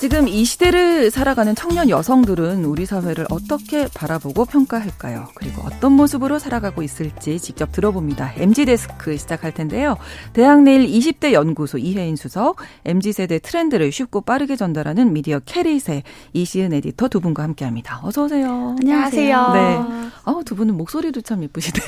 지금 이 시대를 살아가는 청년 여성들은 우리 사회를 어떻게 바라보고 평가할까요? 그리고 어떤 모습으로 살아가고 있을지 직접 들어봅니다. MZ데스크 시작할 텐데요. 대학내일 20대 연구소 이혜인 수석, MZ세대 트렌드를 쉽고 빠르게 전달하는 미디어 캐릿의 이시은 에디터 두 분과 함께합니다. 어서 오세요. 안녕하세요. 네. 아우, 두 분은 목소리도 참 예쁘시대요.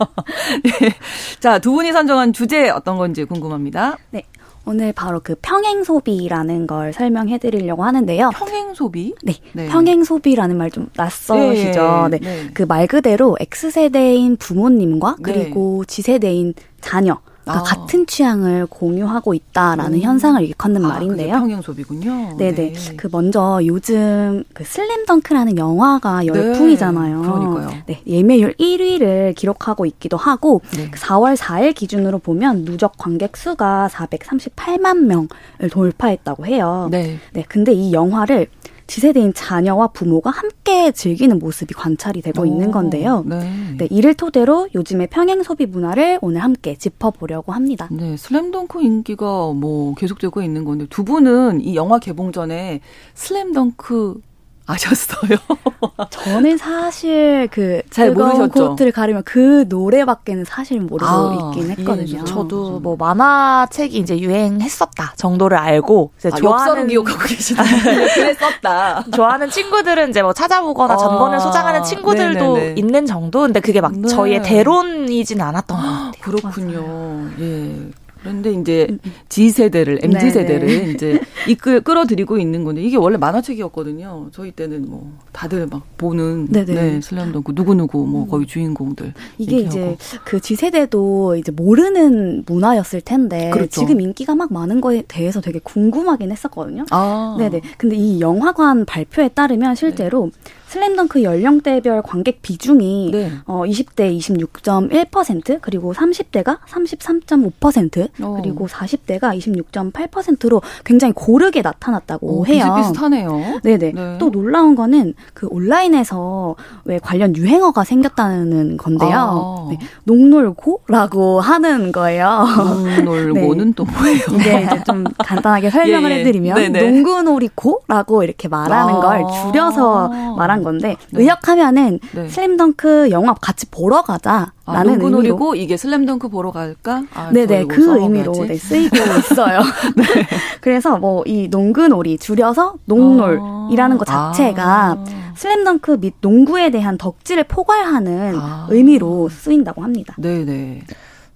네. 자, 두 분이 선정한 주제 어떤 건지 궁금합니다. 네. 오늘 바로 그 평행 소비라는 걸 설명해 드리려고 하는데요. 평행 소비? 네. 네. 평행 소비라는 말 좀 낯서시죠? 네. 네. 그 말 그대로 X세대인 부모님과 네. 그리고 G세대인 자녀 그러니까 아. 같은 취향을 공유하고 있다라는 음. 현상을 일컫는 아, 말인데요. 평행 소비군요. 네네. 네. 그 먼저 요즘 그 슬램덩크라는 영화가 네. 열풍이잖아요. 네. 그러니까요. 네, 예매율 1위를 기록하고 있기도 하고 네. 4월 그 4일 기준으로 보면 누적 관객 수가 438만 명을 돌파했다고 해요. 네. 네. 근데 이 영화를 지세대인 자녀와 부모가 함께 즐기는 모습이 관찰이 되고 오, 있는 건데요. 네. 네. 이를 토대로 요즘의 평행 소비 문화를 오늘 함께 짚어보려고 합니다. 네, 슬램덩크 인기가 뭐 계속되고 있는 건데 두 분은 이 영화 개봉 전에 슬램덩크 아셨어요? 저는 사실 그잘 모르셨죠. 곳을 가리면 그 노래밖에는 사실 모르고 아, 있긴 했거든요. 예, 저도 뭐 만화책이 이제 유행했었다 정도를 알고 이제 아, 좋아하는 기억하고 계시다. 그랬었다. 좋아하는 친구들은 이제 뭐 찾아보거나 아, 전본을 소장하는 친구들도 네네네. 있는 정도. 근데 그게 막 네. 저희의 대론이지는 않았던 것 같아요. 그렇군요. 맞아요. 예. 그런데 이제 G 세대를 MZ 세대를 이제 이끌 끌어들이고 있는 건데 이게 원래 만화책이었거든요. 저희 때는 뭐 다들 막 보는 네네. 네, 슬램덩크 누구 누구 뭐 음. 거의 주인공들 이게 이제 그 G 세대도 이제 모르는 문화였을 텐데 그렇죠. 지금 인기가 막 많은 거에 대해서 되게 궁금하긴 했었거든요. 아. 네네. 근데 이 영화관 발표에 따르면 실제로 네. 슬램덩크 연령대별 관객 비중이 네. 어 20대 26.1% 그리고 30대가 33.5% 어. 그리고 40대가 26.8%로 굉장히 고르게 나타났다고 오, 해요. 비슷비슷하네요. 네네. 네. 또 놀라운 거는 그 온라인에서 왜 관련 유행어가 생겼다는 건데요. 아. 네. 농놀고라고 하는 거예요. 농놀고는 네. 또 뭐예요? 이게 이제 좀 간단하게 설명을 예, 예. 해드리면. 농구놀이고라고 이렇게 말하는 아. 걸 줄여서 말한 건데 네. 의역하면은 네. 슬램덩크 영화 같이 보러 가자. 아, 라는 아, 의미로 이게 슬램덩크 보러 갈까? 아, 네네 그 의미로 네, 쓰이고 있어요. 네. 그래서 뭐 이 농구 놀이 줄여서 농놀이라는 것 자체가 아. 슬램덩크 및 농구에 대한 덕질을 포괄하는 아. 의미로 쓰인다고 합니다. 네네.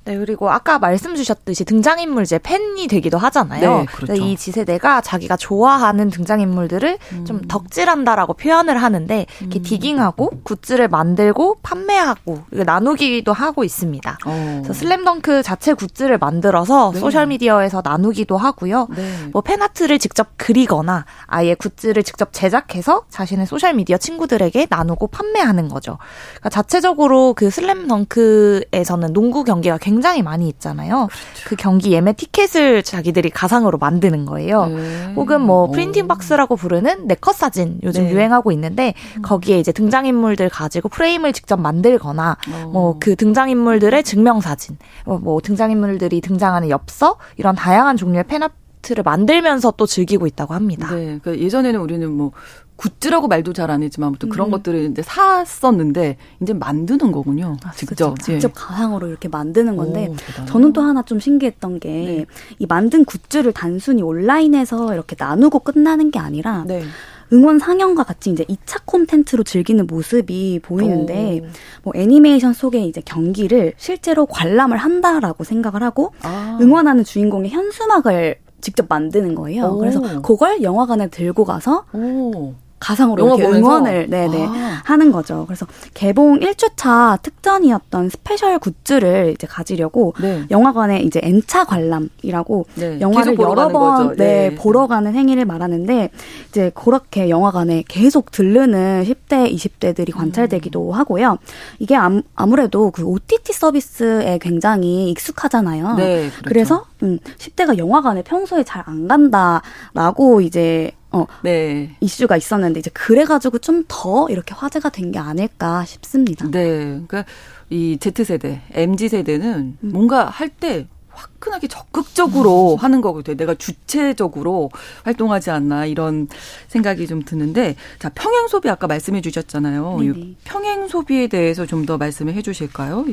네, 그리고 아까 말씀 주셨듯이 등장인물 이제 팬이 되기도 하잖아요. 네, 그렇죠. 이 Z세대가 자기가 좋아하는 등장인물들을 음. 좀 덕질한다라고 표현을 하는데 이렇게 음. 디깅하고 굿즈를 만들고 판매하고 나누기도 하고 있습니다. 어. 그래서 슬램덩크 자체 굿즈를 만들어서 네. 소셜 미디어에서 나누기도 하고요. 네. 뭐 팬아트를 직접 그리거나 아예 굿즈를 직접 제작해서 자신의 소셜 미디어 친구들에게 나누고 판매하는 거죠. 그러니까 자체적으로 그 슬램덩크에서는 농구 경기가 굉장히 굉장히 많이 있잖아요. 그렇죠. 그 경기 예매 티켓을 자기들이 가상으로 만드는 거예요. 네. 혹은 뭐 프린팅 박스라고 부르는 네컷 사진 요즘 네. 유행하고 있는데 음. 거기에 이제 등장인물들 가지고 프레임을 직접 만들거나 뭐 그 등장인물들의 증명 사진, 뭐, 뭐 등장인물들이 등장하는 엽서 이런 다양한 종류의 팬업 를 만들면서 또 즐기고 있다고 합니다. 네, 그러니까 예전에는 우리는 뭐 굿즈라고 말도 잘 안 했지만 아무튼 그런 음. 것들을 이제 샀었는데 이제 만드는 거군요. 아, 직접 그렇죠. 직접 가상으로 이렇게 만드는 건데 오, 저는 또 하나 좀 신기했던 게이 네. 만든 굿즈를 단순히 온라인에서 이렇게 나누고 끝나는 게 아니라 네. 응원 상영과 같이 이제 2차 콘텐츠로 즐기는 모습이 보이는데 오. 뭐 애니메이션 속에 이제 경기를 실제로 관람을 한다라고 생각을 하고 아. 응원하는 주인공의 현수막을 직접 만드는 거예요. 오. 그래서 그걸 영화관에 들고 가서 오. 가상으로 이렇게 보면서? 응원을 네네 아. 하는 거죠. 그래서 개봉 1주차 특전이었던 스페셜 굿즈를 이제 가지려고 네. 영화관에 이제 N차 관람이라고 네. 영화를 여러 번 네, 네, 보러 가는 행위를 말하는데 이제 그렇게 영화관에 계속 들르는 10대, 20대들이 관찰되기도 음. 하고요. 이게 아무래도 그 OTT 서비스에 굉장히 익숙하잖아요. 네, 그렇죠. 그래서 음, 10대가 영화관에 평소에 잘 안 간다라고 이제 어, 네. 이슈가 있었는데 이제 그래가지고 좀 더 이렇게 화제가 된 게 아닐까 싶습니다. 네, 그러니까 이 Z 세대, MZ 세대는 음. 뭔가 할 때 화끈하게 적극적으로 하는 거거든요. 내가 주체적으로 활동하지 않나 이런 생각이 좀 드는데 자 평행 소비 아까 말씀해 주셨잖아요. 이 평행 소비에 대해서 좀 더 말씀을 해 주실까요?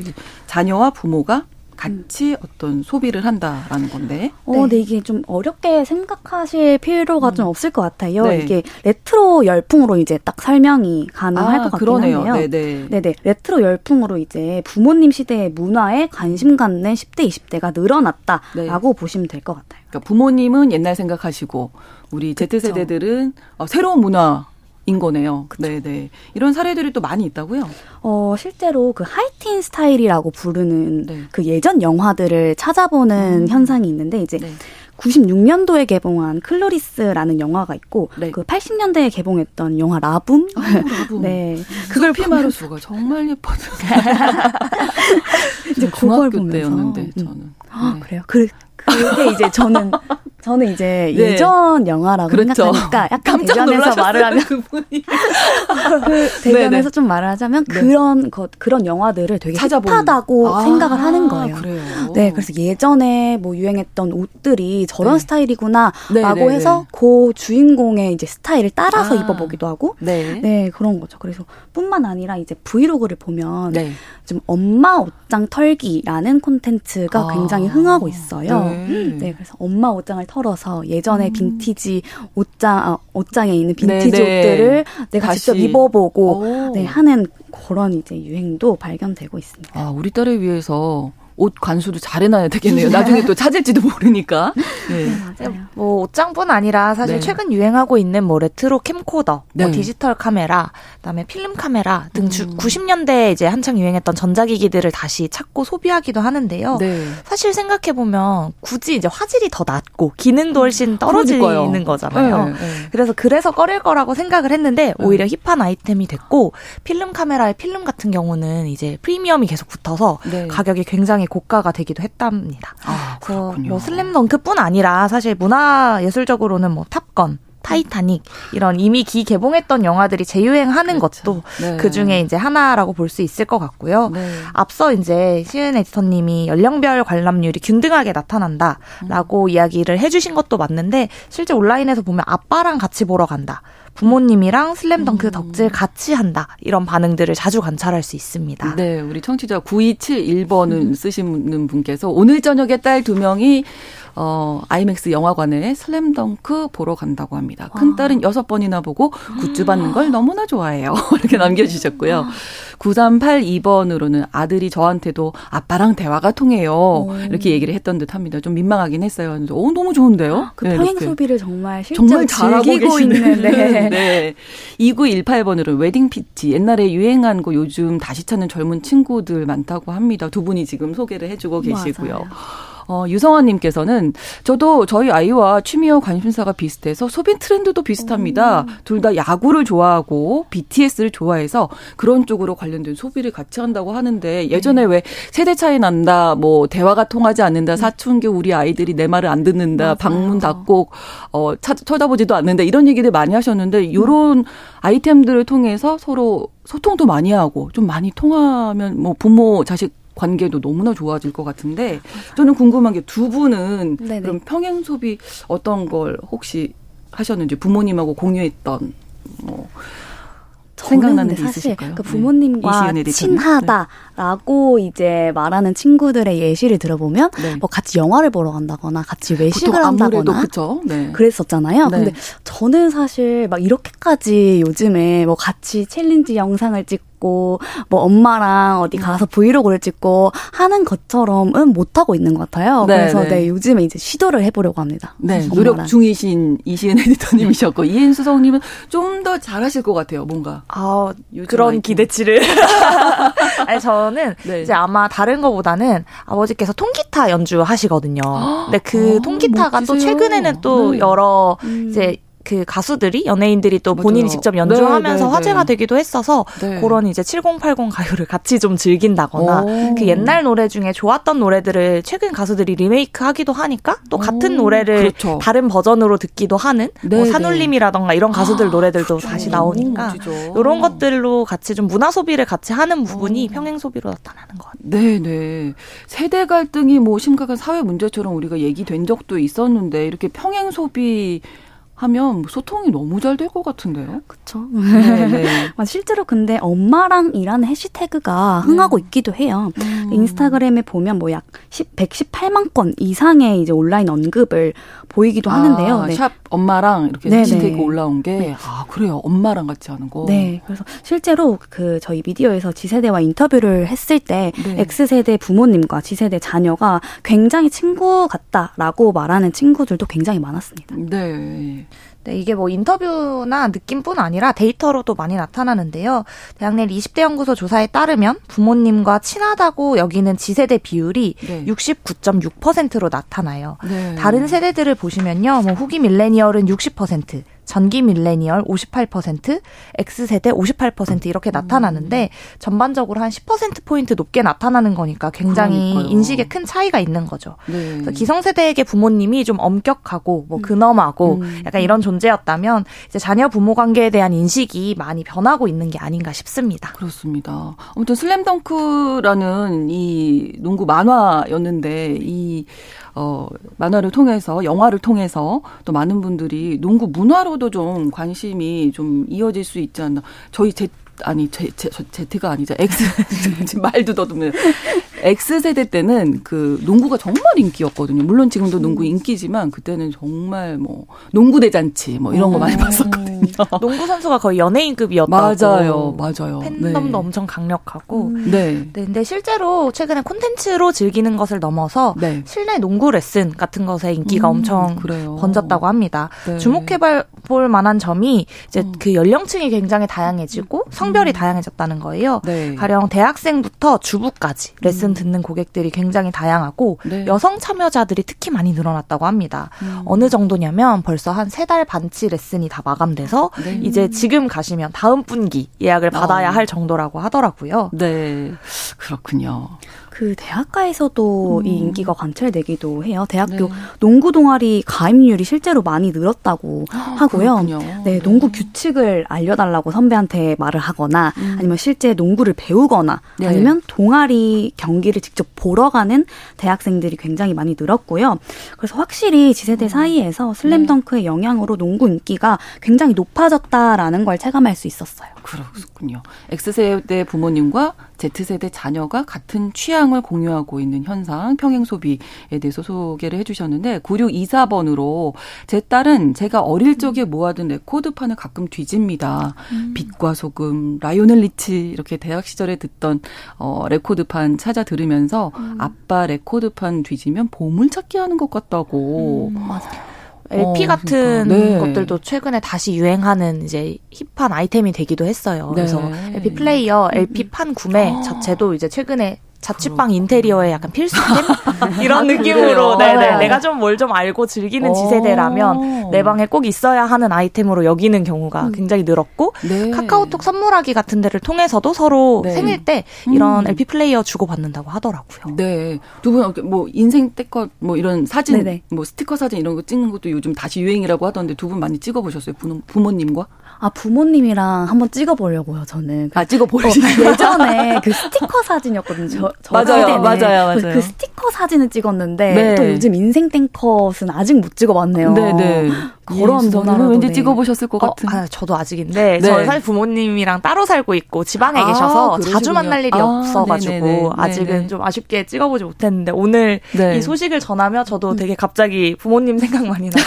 자녀와 부모가 같이 음. 어떤 소비를 한다라는 건데. 어, 네. 이게 좀 어렵게 생각하실 필요가 음. 좀 없을 것 같아요. 네. 이게 레트로 열풍으로 이제 딱 설명이 가능할 아, 것 같긴 그러네요. 한데요. 네네. 네네. 레트로 열풍으로 이제 부모님 시대의 문화에 관심 갖는 10대, 20대가 늘어났다라고 네. 보시면 될 것 같아요. 그러니까 부모님은 옛날 생각하시고 우리 Z세대들은 어, 새로운 문화 인 거네요. 네, 네. 이런 사례들이 또 많이 있다고요? 어, 실제로 그 하이틴 스타일이라고 부르는 네. 그 예전 영화들을 찾아보는 음. 현상이 있는데 이제 네. 96년도에 개봉한 클로리스라는 영화가 있고 네. 그 80년대에 개봉했던 영화 라붐. 아, 라붐. 네. 그걸 피마르수가 정말 예뻤어요. 이제 그걸 보면서 때였는데 저는. 음. 아, 네. 그래요. 그 그게 이제 저는 저는 이제 네. 예전 영화라고 그렇죠. 생각하니까 약간 대변해서 말을 하면 그분이 그 대변해서 네네. 좀 말을 하자면 네. 그런 것 그런 영화들을 되게 찾아보는. 핫하다고 아, 생각을 하는 거예요. 그래요. 네, 그래서 예전에 뭐 유행했던 옷들이 저런 네. 스타일이구나라고 네네네. 해서 그 주인공의 이제 스타일을 따라서 아. 입어보기도 하고 네. 네 그런 거죠. 그래서 뿐만 아니라 이제 브이로그를 보면 네. 좀 엄마 옷장 털기라는 콘텐츠가 아. 굉장히 흥하고 있어요. 네. 네. 그래서 엄마 옷장을 털어서 예전에 음. 빈티지 옷장 아, 옷장에 있는 빈티지 네네. 옷들을 내가 다시. 직접 입어보고 네, 하는 그런 이제 유행도 발견되고 있습니다. 아, 우리 딸을 위해서 옷 간수도 잘 해놔야 되겠네요. 나중에 또 찾을지도 모르니까. 네. 네 뭐 옷장뿐 아니라 사실 네. 최근 유행하고 있는 뭐 레트로 캠코더, 뭐 네. 뭐 디지털 카메라, 그다음에 필름 카메라 등 주, 음. 90년대에 이제 한창 유행했던 전자기기들을 다시 찾고 소비하기도 하는데요. 네. 사실 생각해 보면 굳이 이제 화질이 더 낮고 기능도 훨씬 음, 떨어지는 거잖아요. 네, 네. 그래서 그래서 꺼릴 거라고 생각을 했는데 오히려 힙한 아이템이 됐고 필름 카메라의 필름 같은 경우는 이제 프리미엄이 계속 붙어서 가격이 굉장히 굉장히 고가가 되기도 했답니다. 아, 그래서 뭐 슬램덩크뿐 아니라 사실 문화 예술적으로는 뭐 탑건 타이타닉 이런 이미 기 개봉했던 영화들이 재유행하는 그렇죠. 것도 네. 그 중에 이제 하나라고 볼 수 있을 것 같고요. 네. 앞서 이제 시은 에디터님이 연령별 관람률이 균등하게 나타난다라고 음. 이야기를 해주신 것도 맞는데 실제 온라인에서 보면 아빠랑 같이 보러 간다. 부모님이랑 슬램덩크 음. 덕질 같이 한다. 이런 반응들을 자주 관찰할 수 있습니다. 네, 우리 청취자 9271번을 음. 쓰시는 분께서 오늘 저녁에 딸 두 명이 어, 아이맥스 영화관에 슬램덩크 보러 간다고 합니다. 큰 딸은 아. 여섯 번이나 보고 굿즈 받는 걸 너무나 좋아해요. 이렇게 남겨주셨고요. 9382번으로는 아들이 저한테도 아빠랑 대화가 통해요. 오. 이렇게 얘기를 했던 듯 합니다. 좀 민망하긴 했어요. 어, 너무 좋은데요? 그 네, 평행 소비를 정말 실제로 정말 잘하고 있는. 네. 네. 2918번으로는 웨딩 피치. 옛날에 유행한 거 요즘 다시 찾는 젊은 친구들 많다고 합니다. 두 분이 지금 소개를 해주고 계시고요. 맞아요. 어, 유성환님께서는 저도 저희 아이와 취미와 관심사가 비슷해서 소비 트렌드도 비슷합니다. 음. 둘다 야구를 좋아하고 BTS를 좋아해서 그런 쪽으로 관련된 소비를 같이 한다고 하는데 예전에 네. 왜 세대 차이 난다, 뭐 대화가 통하지 않는다, 음. 사춘기 우리 아이들이 내 말을 안 듣는다, 맞아요. 방문 닫고 어 차, 쳐다보지도 않는다 이런 얘기들 많이 하셨는데 요런 음. 아이템들을 통해서 서로 소통도 많이 하고 좀 많이 통하면 뭐 부모 자식 관계도 너무나 좋아질 것 같은데 저는 궁금한 게 두 분은 네네. 그럼 평행 소비 어떤 걸 혹시 하셨는지 부모님하고 공유했던 뭐 생각나는 게 사실 있으실까요? 그 네. 부모님과 네. 친하다라고 네. 이제 말하는 친구들의 예시를 들어보면 네. 뭐 같이 영화를 보러 간다거나 같이 외식을 한다거나 네. 그랬었잖아요. 네. 근데 저는 사실 막 이렇게까지 요즘에 뭐 같이 챌린지 영상을 찍고 찍고 뭐 엄마랑 어디 가서 브이로그를 찍고 하는 것처럼은 못 하고 있는 것 같아요. 네, 그래서 네. 네. 요즘에 이제 시도를 해보려고 합니다. 네, 노력 중이신 이시은 에디터님이셨고 이은 수 성님은 좀 더 잘하실 것 같아요. 뭔가 아 그런 기대치를 아니 저는 네. 이제 아마 다른 거보다는 아버지께서 통기타 연주하시거든요. 근데 그 아, 통기타가 멋지세요. 또 최근에는 또 네. 여러 음. 이제 그 가수들이 연예인들이 또 본인이 맞아요. 직접 연주하면서 네, 네, 화제가 네. 되기도 했어서 네. 그런 이제 7080 가요를 같이 좀 즐긴다거나 오. 그 옛날 노래 중에 좋았던 노래들을 최근 가수들이 리메이크 하기도 하니까 또 같은 오. 노래를 그렇죠. 다른 버전으로 듣기도 하는 뭐 산울림이라던가 이런 가수들 아, 노래들도 그렇죠. 다시 나오니까 이런 것들로 같이 좀 문화 소비를 같이 하는 부분이 오. 평행 소비로 나타나는 것 같아요. 네, 네. 세대 갈등이 뭐 심각한 사회 문제처럼 우리가 얘기된 적도 있었는데 이렇게 평행 소비 하면 뭐 소통이 너무 잘 될 것 같은데요. 그렇죠. 네, 네. 실제로 근데 엄마랑이라는 해시태그가 흥하고 네. 있기도 해요. 음. 인스타그램에 보면 뭐 약 118만 건 이상의 이제 온라인 언급을 보이기도 아, 하는데요. 네. 샵 엄마랑 이렇게 네네. 해시태그 올라온 게, 네. 아, 그래요. 엄마랑 같이 하는 거. 네. 그래서 실제로 그 저희 미디어에서 지세대와 인터뷰를 했을 때, 네. X세대 부모님과 지세대 자녀가 굉장히 친구 같다라고 말하는 친구들도 굉장히 많았습니다. 네. 네, 이게 뭐 인터뷰나 느낌뿐 아니라 데이터로도 많이 나타나는데요. 대학 내 20대 연구소 조사에 따르면 부모님과 친하다고 여기는 지세대 비율이 네. 69.6%로 나타나요. 네. 다른 세대들을 보시면요. 뭐 후기 밀레니얼은 60%, 전기 밀레니얼 58%, X세대 58% 이렇게 나타나는데 전반적으로 한 10%포인트 높게 나타나는 거니까 굉장히 그러니까요. 인식에 큰 차이가 있는 거죠. 네. 그래서 기성세대에게 부모님이 좀 엄격하고 뭐 음. 근엄하고 음. 약간 이런 존재였다면 이제 자녀 부모 관계에 대한 인식이 많이 변하고 있는 게 아닌가 싶습니다. 그렇습니다. 아무튼 슬램덩크라는 이 농구 만화였는데 이 어, 만화를 통해서 영화를 통해서 또 많은 분들이 농구 문화로도 좀 관심이 좀 이어질 수 있지 않나. 저희 제 아니 제, 제, 제트가 아니죠. X 말도 더듬는 X 세대 때는 그 농구가 정말 인기였거든요. 물론 지금도 농구 음. 인기지만 그때는 정말 뭐 농구 대잔치 뭐 이런 거 많이 음. 봤었거든요. 농구 선수가 거의 연예인급이었다고. 맞아요, 맞아요. 팬덤도 네. 엄청 강력하고. 음. 네. 네. 근데 실제로 최근에 콘텐츠로 즐기는 것을 넘어서 네. 실내 농구 레슨 같은 것에 인기가 음, 엄청 그래요. 번졌다고 합니다. 네. 주목해볼 만한 점이 이제 음. 그 연령층이 굉장히 다양해지고 성별이 음. 다양해졌다는 거예요. 네. 가령 대학생부터 주부까지 레슨 듣는 고객들이 굉장히 다양하고 네. 여성 참여자들이 특히 많이 늘어났다고 합니다. 음. 어느 정도냐면 벌써 한 세 달 반치 레슨이 다 마감 돼서 네. 이제 지금 가시면 다음 분기 예약을 받아야 어. 할 정도라고 하더라고요. 네. 그렇군요. 그 대학가에서도 음. 이 인기가 관찰되기도 해요. 대학교 네. 농구 동아리 가입률이 실제로 많이 늘었다고 아, 하고요. 그렇군요. 네, 농구 규칙을 알려달라고 선배한테 말을 하거나 음. 아니면 실제 농구를 배우거나 네. 아니면 동아리 경기를 직접 보러 가는 대학생들이 굉장히 많이 늘었고요. 그래서 확실히 지세대 음. 사이에서 슬램덩크의 네. 영향으로 농구 인기가 굉장히 높아졌다라는 걸 체감할 수 있었어요. 그렇군요. X세대 부모님과 Z세대 자녀가 같은 취향을 공유하고 있는 현상, 평행 소비에 대해서 소개를 해주셨는데, 9624번으로 제 딸은 제가 어릴 적에 모아둔 레코드판을 가끔 뒤집니다. 음. 빛과 소금, 라이오넬 리치, 이렇게 대학 시절에 듣던, 어, 레코드판 찾아 들으면서 음. 아빠 레코드판 뒤지면 보물 찾기 하는 것 같다고. 음, 맞아요. LP 어, 같은 그러니까. 네. 것들도 최근에 다시 유행하는 이제 힙한 아이템이 되기도 했어요. 네. 그래서 LP 플레이어, LP 판 구매 어. 자체도 이제 최근에 자취방 인테리어에 약간 필수템 이런 아, 느낌으로 네네 내가 좀 뭘좀 좀 알고 즐기는 지세대라면 내 방에 꼭 있어야 하는 아이템으로 여기는 경우가 음. 굉장히 늘었고 네. 카카오톡 선물하기 같은 데를 통해서도 서로 네. 생일 때 이런 음. LP 플레이어 주고 받는다고 하더라고요. 네, 두 분 뭐 인생 때껏 뭐 이런 사진, 네네. 뭐 스티커 사진 이런 거 찍는 것도 요즘 다시 유행이라고 하던데 두 분 많이 찍어 보셨어요? 부모, 부모님과? 아 부모님이랑 한번 찍어보려고요. 저는 아 찍어보시죠. 어, 예전에 그 스티커 사진이었거든요. 저, 저 맞아요, 맞아요, 맞아요. 그 스티커 사진을 찍었는데 네. 또 요즘 인생 땡컷은 아직 못 찍어봤네요. 네, 네. 그런 전화로 왠지 찍어보셨을 것 어, 같은. 아, 저도 아직인데 네. 저는 사실 부모님이랑 따로 살고 있고 지방에 아, 계셔서 그러시군요. 자주 만날 일이 아, 없어가지고 네네네. 아직은 네네. 좀 아쉽게 찍어보지 못했는데 오늘 네. 이 소식을 전하며 저도 되게 갑자기 부모님 생각 많이 나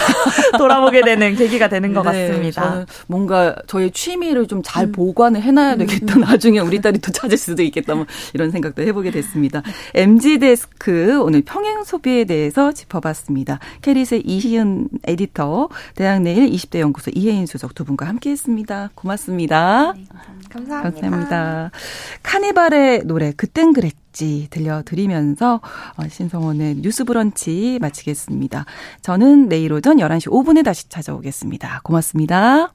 돌아보게 되는 계기가 되는 것 네, 같습니다. 뭔가 저의 취미를 좀 잘 음. 보관을 해놔야 되겠다. 음. 나중에 우리 딸이 또 찾을 수도 있겠다. 뭐 이런 생각도 해보게 됐습니다. MZ 데스크 오늘 평행 소비에 대해서 짚어봤습니다. 캐릿의 이시은 에디터 대학 내일 20대 연구소 이혜인 수석 두 분과 함께했습니다. 고맙습니다. 네, 감사합니다. 감사합니다. 카니발의 노래 그땐 그랬지 들려드리면서 어, 신성원의 뉴스 브런치 마치겠습니다. 저는 내일 오전 11시 5분에 다시 찾아오겠습니다. 고맙습니다.